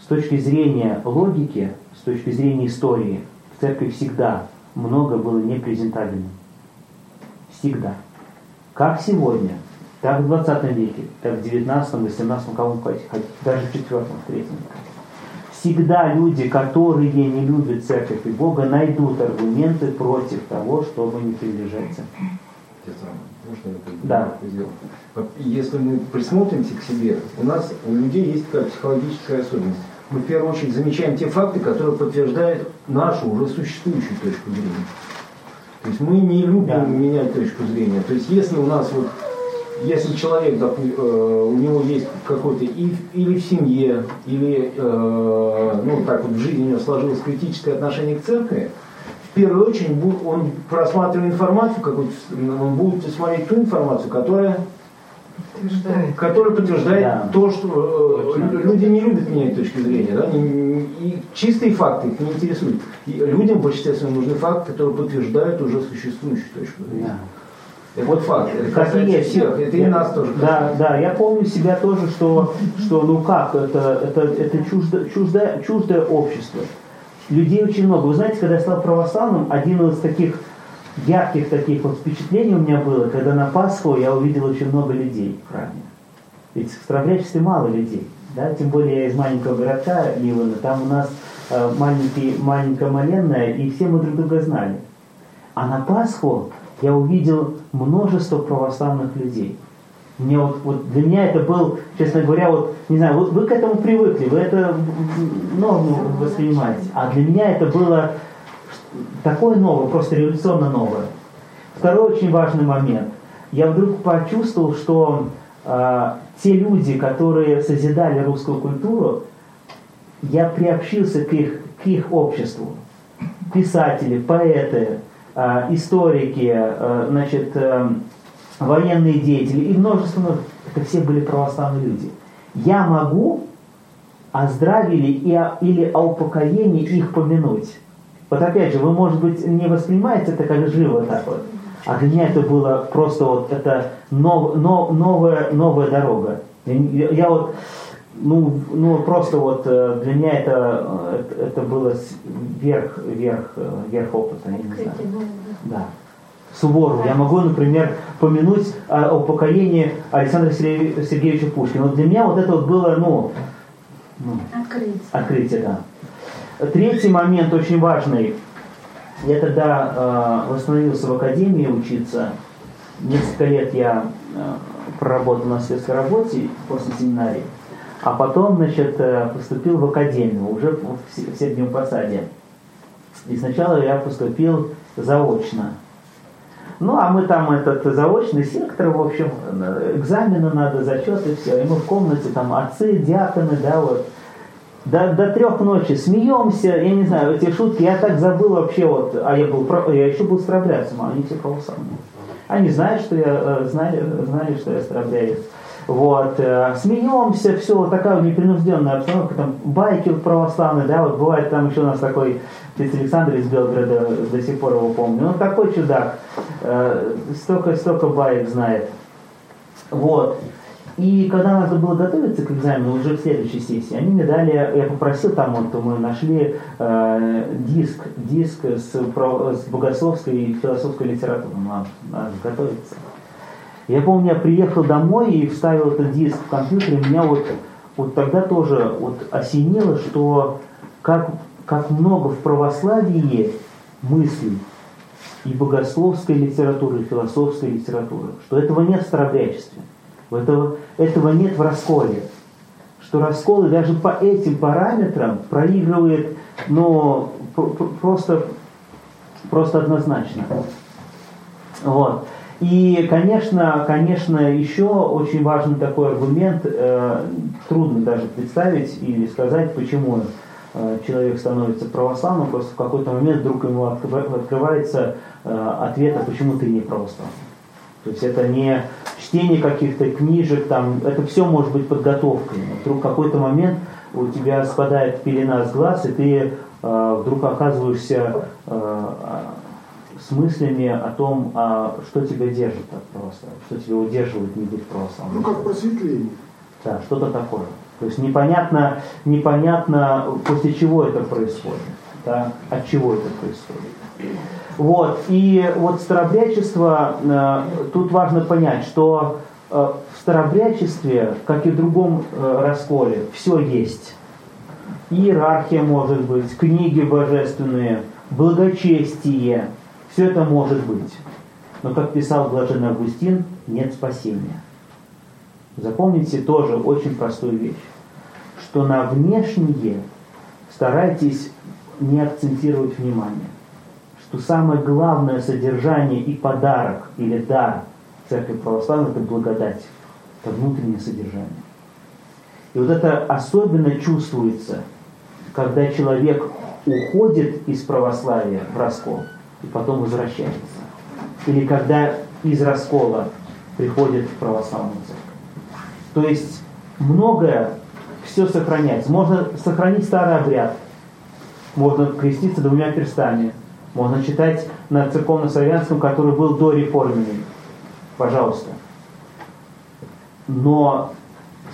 С точки зрения логики, с точки зрения истории, в церкви всегда много было непрезентабельным. Всегда. Как сегодня, так в 20 веке, так в 19, 18, кому хотите, даже в 4, 3 Всегда люди, которые не любят церковь и Бога, найдут аргументы против того, чтобы не приближать церковь. Можно да. Если мы присмотримся к себе, у нас у людей есть такая психологическая особенность. Мы в первую очередь замечаем те факты, которые подтверждают нашу уже существующую точку зрения. То есть мы не любим да. менять точку зрения. То есть если у нас вот, если человек, допустим, э, у него есть какой-то или в семье, или э, ну так вот в жизни у него сложилось критическое отношение к церкви, в первую очередь он просматривая информацию какую-то, он будет смотреть ту информацию, которая подтверждает. Который подтверждает да. то, что э, люди не любят менять точки зрения. Да? Не, не, и чистые факты их не интересуют. И людям в большинстве своем нужны факты, которые подтверждают уже существующую точку зрения. Да. Вот факт, это касается всех, это я, и нас тоже. Да, да, я помню себя тоже, что, что ну как, это, это, это чуждо, чуждое, чуждое общество. Людей очень много. Вы знаете, когда я стал православным, один из таких ярких таких вот впечатлений у меня было, когда на Пасху я увидел очень много людей в храме. Ведь в Старобрячестве мало людей. Да? Тем более я из маленького городка Ливана, там у нас э, маленький, маленькая Маленная, и все мы друг друга знали. А на Пасху я увидел множество православных людей. Мне вот, вот для меня это был, честно говоря, вот, не знаю, вот вы к этому привыкли, вы это норму воспринимаете. А для меня это было такое новое, просто революционно новое. Второй очень важный момент. Я вдруг почувствовал, что э, те люди, которые созидали русскую культуру, я приобщился к их, к их обществу. Писатели, поэты, историки, э, значит, э, военные деятели и множество, множество, это все были православные люди. Я могу о здравии или о упокоении их помянуть. Вот опять же, вы, может быть, не воспринимаете это как живо так вот, а для меня это было просто вот это нов, нов, новая, новая дорога. Я, я вот, ну, ну просто вот э, для меня это, это, это было верх, верх, э, верх опыта, я не знаю. Да. Сувору. Я могу, например, помянуть о, о покоении Александра Сергеевича Пушкина. Но для меня вот это вот было, ну, ну открытие. открытие, да. Третий момент очень важный. Я тогда э, восстановился в академии учиться. Несколько лет я э, проработал на светской работе после семинарии. А потом, значит, э, поступил в академию, уже в, Среднем Посаде. И сначала я поступил заочно. Ну, а мы там этот заочный сектор, в общем, экзамены надо, зачеты, все. И мы в комнате, там отцы, диаконы, да, вот. До, до трех ночи смеемся, я не знаю, эти шутки, я так забыл вообще, вот, а я был, я еще был старобрядцем, а они все православные. Они знают, что я, э, знали, знали, что я старобрядец. Вот, э, смеемся, все, вот такая непринужденная обстановка, там байки православные, да, вот бывает там еще у нас такой отец Александр из Белгорода, до сих пор его помню, он такой чудак, э, столько, столько баек знает. Вот. И когда надо было готовиться к экзамену, уже в следующей сессии, они мне дали, я попросил там, вот мы нашли э, диск, диск с, с богословской и философской литературой, надо, надо готовиться. Я помню, я приехал домой и вставил этот диск в компьютер, и меня вот, вот тогда тоже вот осенило, что как, как много в православии мыслей, и богословской литературы, и философской литературы, что этого нет в старобрячестве, этого, этого нет в расколе, что расколы даже по этим параметрам проигрывает, но просто, просто однозначно. Вот. И, конечно, конечно, еще очень важный такой аргумент, э, трудно даже представить или сказать, почему э, человек становится православным, просто в какой-то момент вдруг ему открывается э, ответ, а почему ты не православный. То есть это не чтение каких-то книжек, там, это все может быть подготовкой. Вдруг в какой-то момент у тебя спадает пелена с глаз, и ты э, вдруг оказываешься э, с мыслями о том, а, что тебя держит от православия, что тебя удерживает не быть православным. Ну, как просветление. Да, что-то такое. То есть непонятно, непонятно, после чего это происходит, да, от чего это происходит. Вот, и вот старобрячество, э, тут важно понять, что э, в старобрячестве, как и в другом э, расколе, все есть. Иерархия может быть, книги божественные, благочестие, все это может быть. Но, как писал Блаженный Августин, нет спасения. Запомните тоже очень простую вещь, что на внешнее старайтесь не акцентировать внимание, что самое главное содержание и подарок или дар Церкви Православной – это благодать, это внутреннее содержание. И вот это особенно чувствуется, когда человек уходит из православия в раскол – и потом возвращается. Или когда из раскола приходит в православную церковь. То есть многое все сохраняется. Можно сохранить старый обряд, можно креститься двумя перстами, можно читать на церковно-славянском, который был до реформенный. Пожалуйста. Но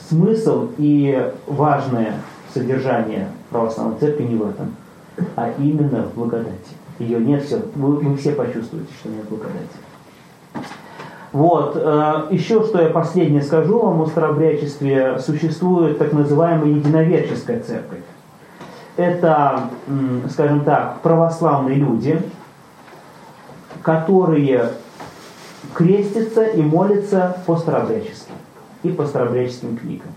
смысл и важное содержание православной церкви не в этом, а именно в благодати ее нет, все, вы, вы все почувствуете, что нет благодати. Вот. Э, еще что я последнее скажу вам о старообрядчестве. Существует так называемая единоверческая церковь. Это, скажем так, православные люди, которые крестятся и молятся по старообрядческим и по старообрядческим книгам.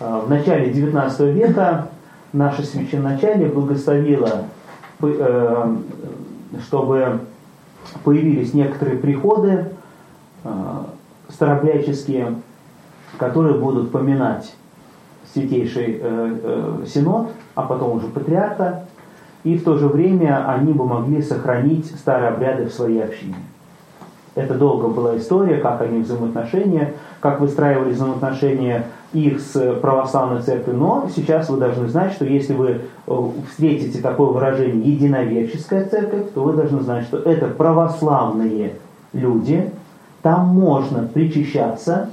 Э, в начале XIX века наше священначалие благословило, чтобы появились некоторые приходы э, старообрядческие, которые будут поминать Святейший Синод, а потом уже Патриарха, и в то же время они бы могли сохранить старые обряды в своей общине. Это долго была история, как они взаимоотношения, как выстраивали взаимоотношения их с православной церковью. Но сейчас вы должны знать, что если вы э, встретите такое выражение «единоверческая церковь», то вы должны знать, что это православные люди, там можно причащаться,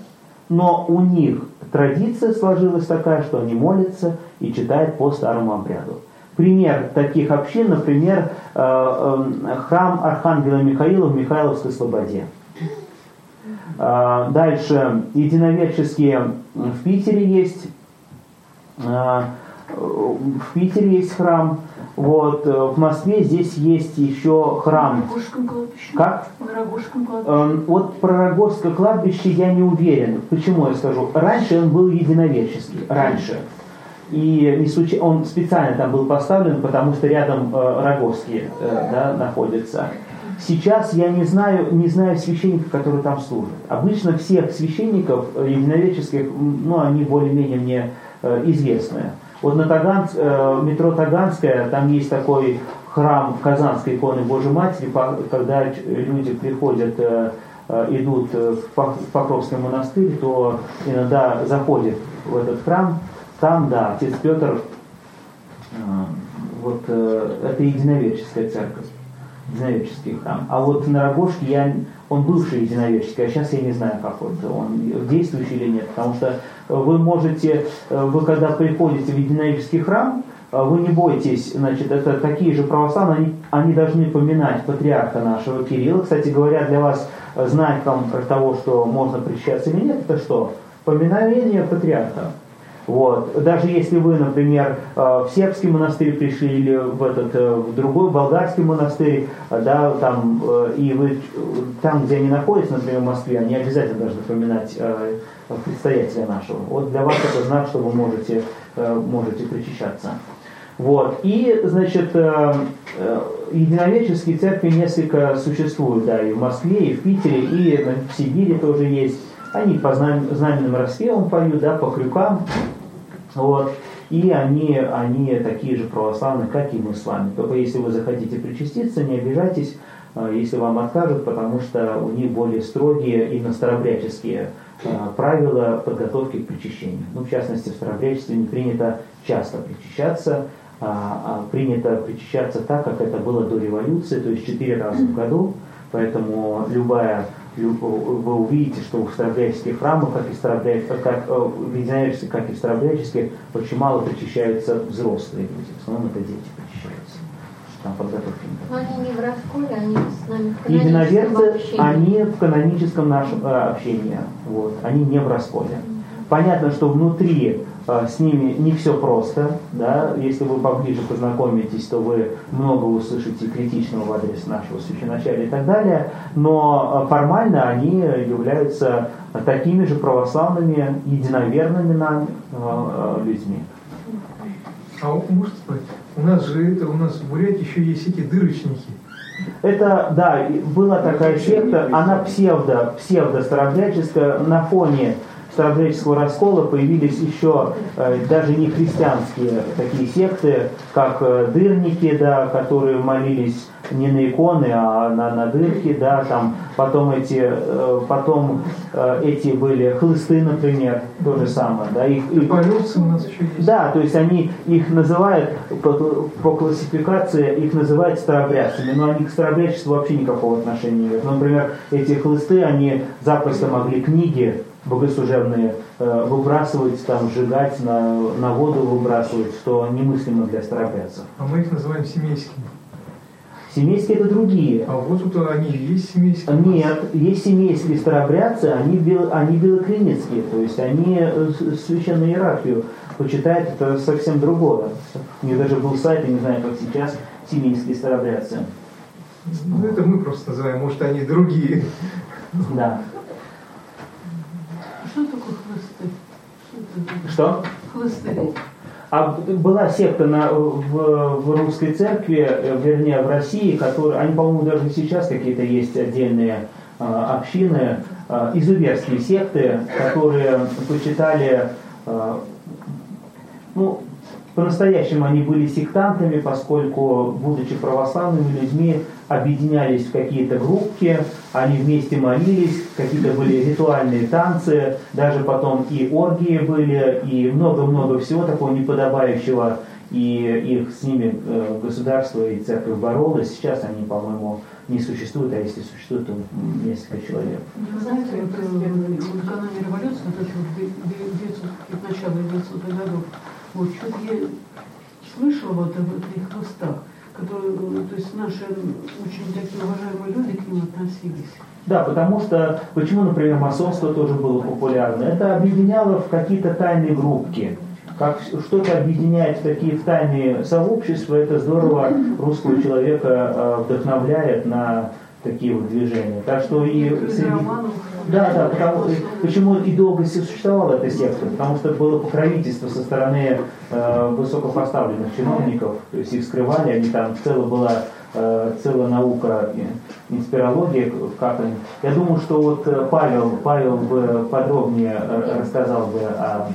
но у них традиция сложилась такая, что они молятся и читают по старому обряду. Пример таких общин, например, э, э, храм Архангела Михаила в Михайловской Слободе. Э, дальше, единоверческие в Питере есть. В Питере есть храм. Вот, в Москве здесь есть еще храм. Как? Вот про Рогожское кладбище я не уверен. Почему я скажу? Раньше он был единоверческий. Раньше. И не случай, он специально там был поставлен, потому что рядом э, Рогожские э, да, находятся. Сейчас я не знаю, не знаю священников, которые там служат. Обычно всех священников э, единовеческих, ну, они более-менее мне э, известны. Вот на Таган, э, метро Таганская, там есть такой храм Казанской иконы Божьей Матери, когда люди приходят, идут в Покровский монастырь, то иногда заходят в этот храм, там, да, отец Петр, вот это единоверческая церковь, единоверческий храм. А вот на Рогожке я, он бывший единоверческий, а сейчас я не знаю какой это, он действующий или нет. Потому что вы можете, э, вы когда приходите в единоверческий храм, вы не бойтесь, значит, это такие же православные, они, они должны поминать патриарха нашего Кирилла. Кстати говоря, для вас знать там того, что можно причащаться или нет, это что? Поминание патриарха. Вот. Даже если вы, например, э, в сербский монастырь пришли или в, этот, э, в другой болгарский монастырь, э, да, там, и вы там, где они находятся, например, в Москве, они обязательно должны поминать предстоятеля нашего. Вот для вас это знак, что вы можете, можете причащаться. Вот. И, значит, единовеческие церкви несколько существуют, да, и в Москве, и в Питере, и в Сибири тоже есть. Они по знаменным распевам поют, да, по крюкам. Вот. И они, они такие же православные, как и мы с вами. Только если вы захотите причаститься, не обижайтесь, а, если вам откажут, потому что у них более строгие, именно старобряческие а, правила подготовки к причащению. Ну, в частности, в старобрячестве не принято часто причащаться, а принято причащаться так, как это было до революции, то есть четыре раза в году, поэтому любая вы увидите, что в старобряческих храмах, как и старобряческих, как э, в единоверческих, как и в очень мало причащаются взрослые люди. В основном это дети причащаются. Там подготовки Но они не в расколе, они с нами в Единоверцы, они в каноническом нашем э, общении. Вот, они не в расколе. Понятно, что внутри э, с ними не все просто. Да? Если вы поближе познакомитесь, то вы много услышите критичного в адрес нашего священачалия и так далее. Но э, формально они являются такими же православными, единоверными нам э, людьми. А можно сказать, у нас же это, у нас в Бурятии еще есть эти дырочники. Это, да, была такая секта, она псевдо, псевдо-старобряческая на фоне старогреческого раскола появились еще э, даже не христианские такие секты, как э, дырники, да, которые молились не на иконы, а на, на дырки, да, там потом эти, э, потом эти были хлысты, например, то же самое, да, их, их у нас еще есть. Да, то есть они их называют по, по классификации их называют старобрядцами, но они к старобрядчеству вообще никакого отношения не имеют. Например, эти хлысты, они запросто могли книги богослужебные выбрасывать, там, сжигать, на, на воду выбрасывать, что немыслимо для старобрядцев. А мы их называем семейскими. Семейские это другие. А вот тут они есть семейские? Нет, есть семейские старобрядцы, они, бел, они белокреницкие, то есть они священную иерархию почитают, это совсем другое. У них даже был сайт, я не знаю, как сейчас, семейские старобрядцы. Ну это мы просто называем, может они другие. Да. Что такое хлысты? Что? Хлысты. А была секта на, в, в русской церкви, э, вернее в России, которые, они, по-моему, даже сейчас какие-то есть отдельные а, общины, а, изуверские секты, которые почитали, а, ну, по-настоящему они были сектантами, поскольку, будучи православными людьми, объединялись в какие-то группки, они вместе молились, какие-то были ритуальные танцы, даже потом и оргии были, и много-много всего такого неподобающего, и их с ними э, государство и церковь боролась. Сейчас они, по-моему, не существуют, а если существуют, то несколько человек. Вы знаете, э, вот каноне революции, вот эти вот 900, начало 900 годов, вот что-то я слышала вот об этих хвостах, которые, э, то есть наши очень такие уважаемые люди к ним относились. Да, потому что, почему, например, масонство тоже было популярно? Это объединяло в какие-то тайные группки. Как что-то объединяет в такие в тайные сообщества, это здорово русского человека э, вдохновляет на такие вот движения. Так что и среди... Да, да, потому, почему и долго существовала эта секта, потому что было покровительство со стороны э, высокопоставленных чиновников, то есть их скрывали, они там целая была э, целая наука инспирология, как они. Я думаю, что вот э, Павел, Павел бы подробнее э, рассказал бы о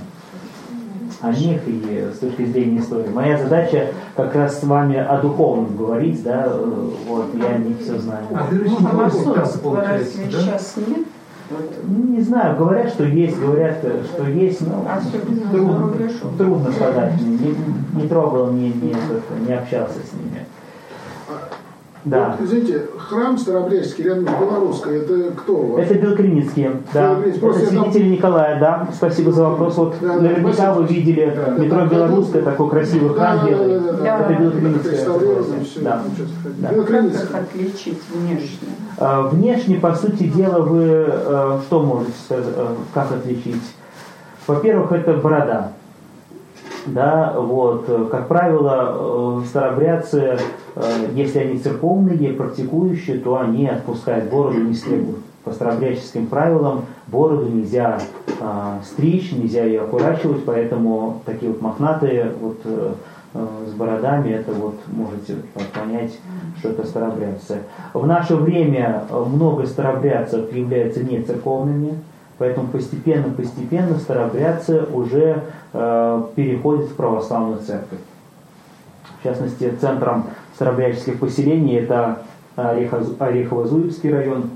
о них и с точки зрения истории. Моя задача как раз с вами о духовном говорить, да, вот, я не все знаю. А масонства разве сейчас нет? Ну, не знаю, говорят, что есть, говорят, что есть, но трудно, трудно сказать. Не, не трогал, не, не, не общался с ними. Да. Вот, извините, храм Старобрежский рядом с Белорусской, это кто у вас? Это Белокриницкие, да. Это святители там... Николая, да. Спасибо за вопрос. Вот да, наверняка спасибо. вы видели да, метро да, Белорусская, такой красивый храм да, делает. Да, да, да, это Белокриницкая. Да. Да. Как отличить внешне? А, внешне, по сути дела, вы а, что можете сказать, а, как отличить? Во-первых, это борода да, вот, как правило, старобрядцы, если они церковные, практикующие, то они отпускают бороду, не стригут. По старобрядческим правилам бороду нельзя а, стричь, нельзя ее окурачивать, поэтому такие вот мохнатые вот, а, с бородами, это вот можете понять, что это старобрядцы. В наше время много старобрядцев являются не церковными, Поэтому постепенно-постепенно старобрядцы уже э, переходят в православную церковь. В частности, центром старобрядческих поселений это Орехово-Зуевский район,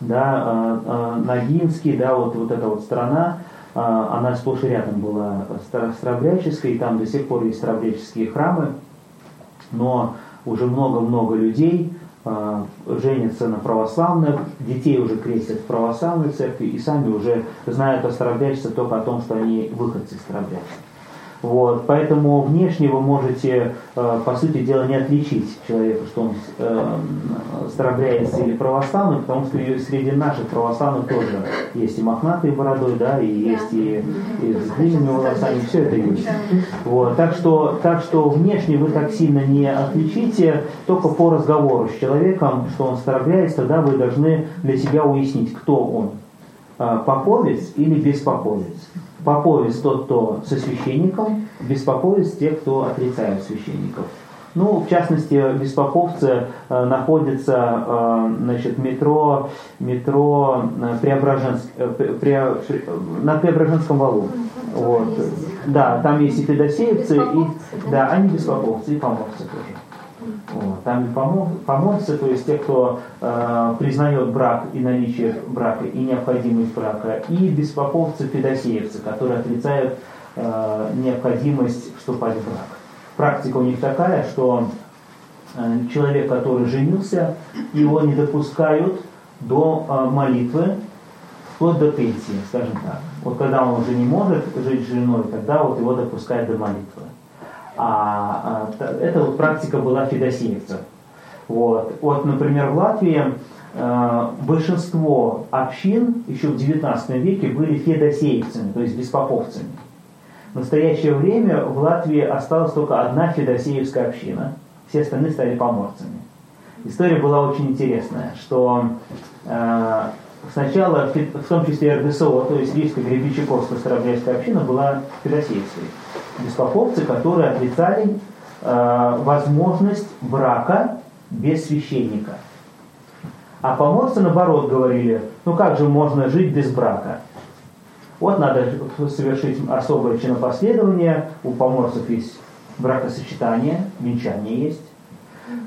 да, э, э, Ногинский, да, вот, вот эта вот страна, э, она сплошь и рядом была старобрядческой, и там до сих пор есть старобрядческие храмы, но уже много-много людей женятся на православных, детей уже крестят в православной церкви и сами уже знают о только о том, что они выходцы из старобрячества. Вот, поэтому внешне вы можете, э, по сути дела, не отличить человека, что он э, старобрядец или православный, потому что среди наших православных тоже есть и мохнатые бородой, да, и есть и, и с длинными волосами, все это есть. Вот, так, что, так что внешне вы так сильно не отличите, только по разговору с человеком, что он старобрядец, тогда вы должны для себя уяснить, кто он, э, поповец или беспоповец. Поповец тот, кто со священником, беспоповец те, кто отрицают священников. Ну, в частности, беспоповцы э, находятся э, значит, метро, метро э, Преображенск, э, пре, пре, на Преображенском валу. Вот. Да, там есть и федосеевцы, и, да, они беспоповцы, и поморцы тоже. Там помолвцы, то есть те, кто э, признает брак и наличие брака, и необходимость брака, и беспоповцы, федосеевцы, которые отрицают э, необходимость вступать в брак. Практика у них такая, что э, человек, который женился, его не допускают до э, молитвы, вплоть до пенсии, скажем так. Вот когда он уже не может жить с женой, тогда вот его допускают до молитвы. А, а это вот практика была федосеевцев. Вот, вот например, в Латвии э, большинство общин еще в XIX веке были федосеевцами, то есть беспоповцами. В настоящее время в Латвии осталась только одна федосеевская община, все остальные стали поморцами. История была очень интересная, что э, сначала, в том числе РДСО, то есть Рижская Гребичаковская Старобрядская община, была федосеевской. Беспоповцы, которые отрицали э, возможность брака без священника. А поморцы, наоборот, говорили, ну как же можно жить без брака? Вот надо совершить особое чинопоследование, у поморцев есть бракосочетание, венчание есть.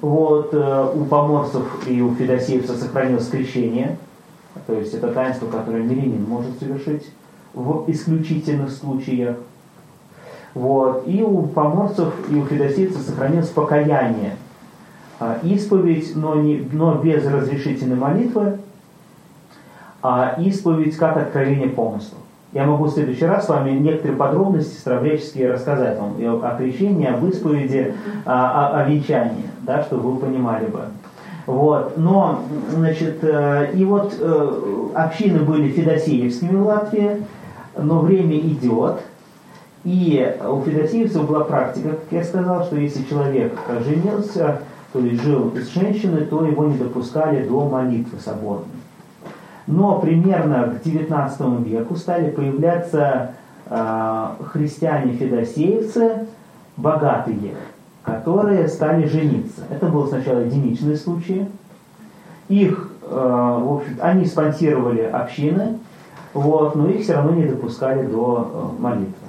Вот, э, у поморцев и у федосеевцев сохранилось крещение, то есть это таинство, которое мирянин может совершить в исключительных случаях. Вот. И у поморцев, и у федосеевцев сохранилось покаяние, а, исповедь, но, не, но без разрешительной молитвы, а исповедь как откровение помыслов. Я могу в следующий раз с вами некоторые подробности старобряческие рассказать вам и о крещении, об исповеди, о, о, о венчании, да, чтобы вы понимали бы. Вот. Но, значит, э, и вот э, общины были федосеевскими в Латвии, но время идет, и у федосеевцев была практика, как я сказал, что если человек женился, то есть жил с женщиной, то его не допускали до молитвы соборной. Но примерно к XIX веку стали появляться э, христиане-федосеевцы, богатые, которые стали жениться. Это был сначала единичные случаи. Их, э, в общем они спонсировали общины, вот, но их все равно не допускали до э, молитвы.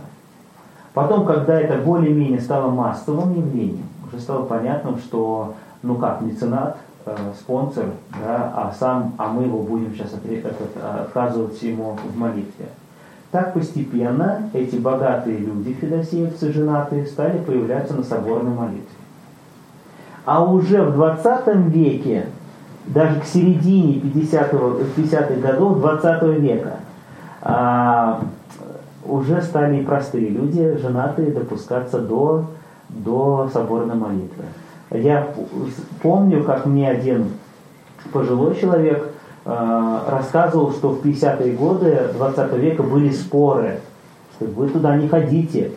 Потом, когда это более-менее стало массовым явлением, уже стало понятным, что, ну как, меценат, э, спонсор, да, а сам, а мы его будем сейчас отказывать ему в молитве. Так постепенно эти богатые люди, федосеевцы, женатые, стали появляться на соборной молитве. А уже в 20 веке, даже к середине 50-х 50 годов 20 века, а, уже стали и простые люди, женатые, допускаться до до соборной молитвы. Я помню, как мне один пожилой человек э, рассказывал, что в 50-е годы 20 века были споры, что вы туда не ходите,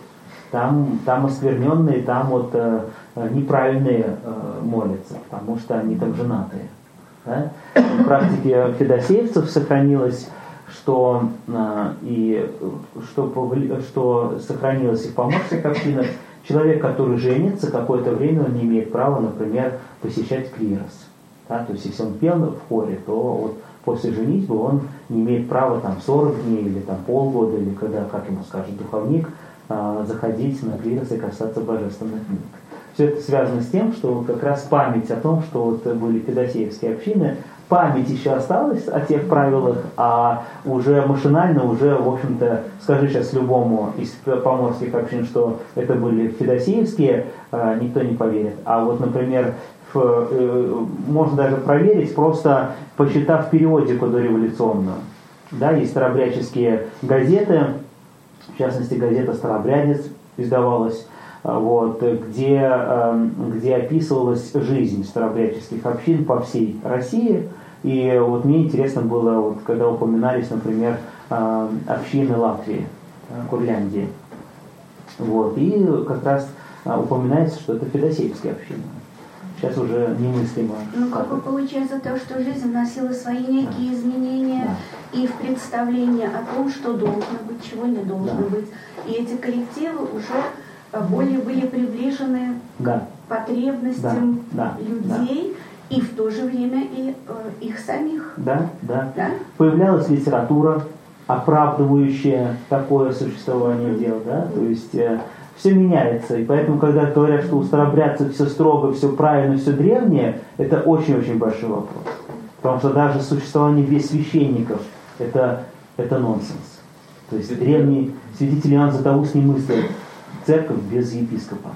там, там оскверненные, там вот э, неправильные э, молятся, потому что они там женатые. Да? В практике федосеевцев сохранилось что, э, и, что, что сохранилось и в поморских общинах, Человек, который женится, какое-то время он не имеет права, например, посещать клирос. Да? То есть, если он пел в хоре, то вот после женитьбы он не имеет права там 40 дней или там полгода, или когда, как ему скажет духовник, а, заходить на клирос и касаться божественных книг. Все это связано с тем, что как раз память о том, что вот были федосеевские общины, память еще осталась о тех правилах, а уже машинально, уже, в общем-то, скажи сейчас любому из поморских общин, что это были федосеевские, а, никто не поверит. А вот, например, э, можно даже проверить, просто посчитав периодику дореволюционную. Да, есть старобрядческие газеты, в частности, газета «Старобрядец» издавалась, вот, где, эм, где описывалась жизнь старобрядческих общин по всей России. И вот мне интересно было, вот, когда упоминались, например, эм, общины Латвии, э, Курляндии. Вот, и как раз э, упоминается, что это федосеевская община. Сейчас уже немыслимо. Ну, как бы получается то, что жизнь вносила свои некие да. изменения да. и в представление о том, что должно быть, чего не должно да. быть. И эти коллективы уже более были приближены да. к потребностям да, да, людей да. и в то же время и э, их самих. Да, да, да. Появлялась литература, оправдывающая такое существование дел, да, то есть э, все меняется. И поэтому, когда говорят, что у старобрядцев все строго, все правильно, все древнее, это очень-очень большой вопрос. Потому что даже существование без священников это, это нонсенс. То есть древние святители Иоанн Златоуст не мыслят церковь без епископа.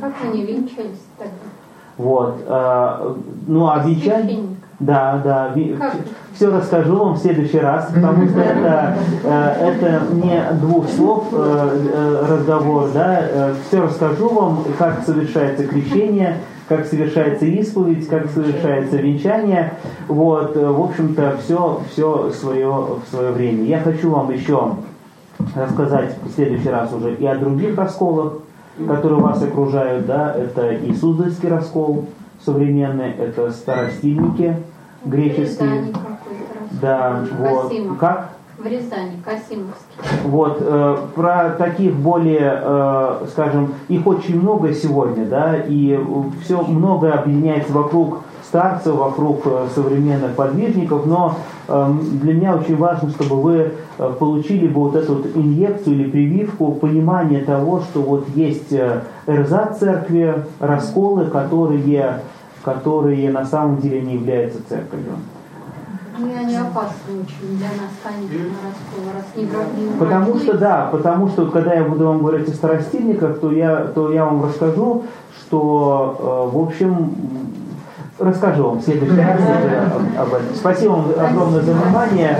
Как они венчались тогда? Вот. Э, ну, а венчание... Да, да. Как? Все расскажу вам в следующий раз, потому что это, э, это не двух слов э, разговор, да. Все расскажу вам, как совершается крещение, как совершается исповедь, как совершается венчание. Вот, в общем-то, все, все свое, в свое время. Я хочу вам еще рассказать в следующий раз уже и о других расколах, которые вас окружают. Да? Это и Суздальский раскол современный, это старостильники греческие. Да, вот. Как? В Рязани, Касимовский. Вот, э, про таких более, э, скажем, их очень много сегодня, да, и все многое объединяется вокруг старцев, вокруг э, современных подвижников, но э, для меня очень важно, чтобы вы э, получили бы вот эту вот инъекцию или прививку понимания того, что вот есть э, эрзат церкви, расколы, которые, которые на самом деле не являются церковью. Ну, они опасны очень для нас, конечно, раз не, не Потому что, да, потому что, когда я буду вам говорить о старостильниках, то я, то я вам расскажу, что, э, в общем, расскажу вам в следующий раз об этом. Спасибо вам огромное за внимание.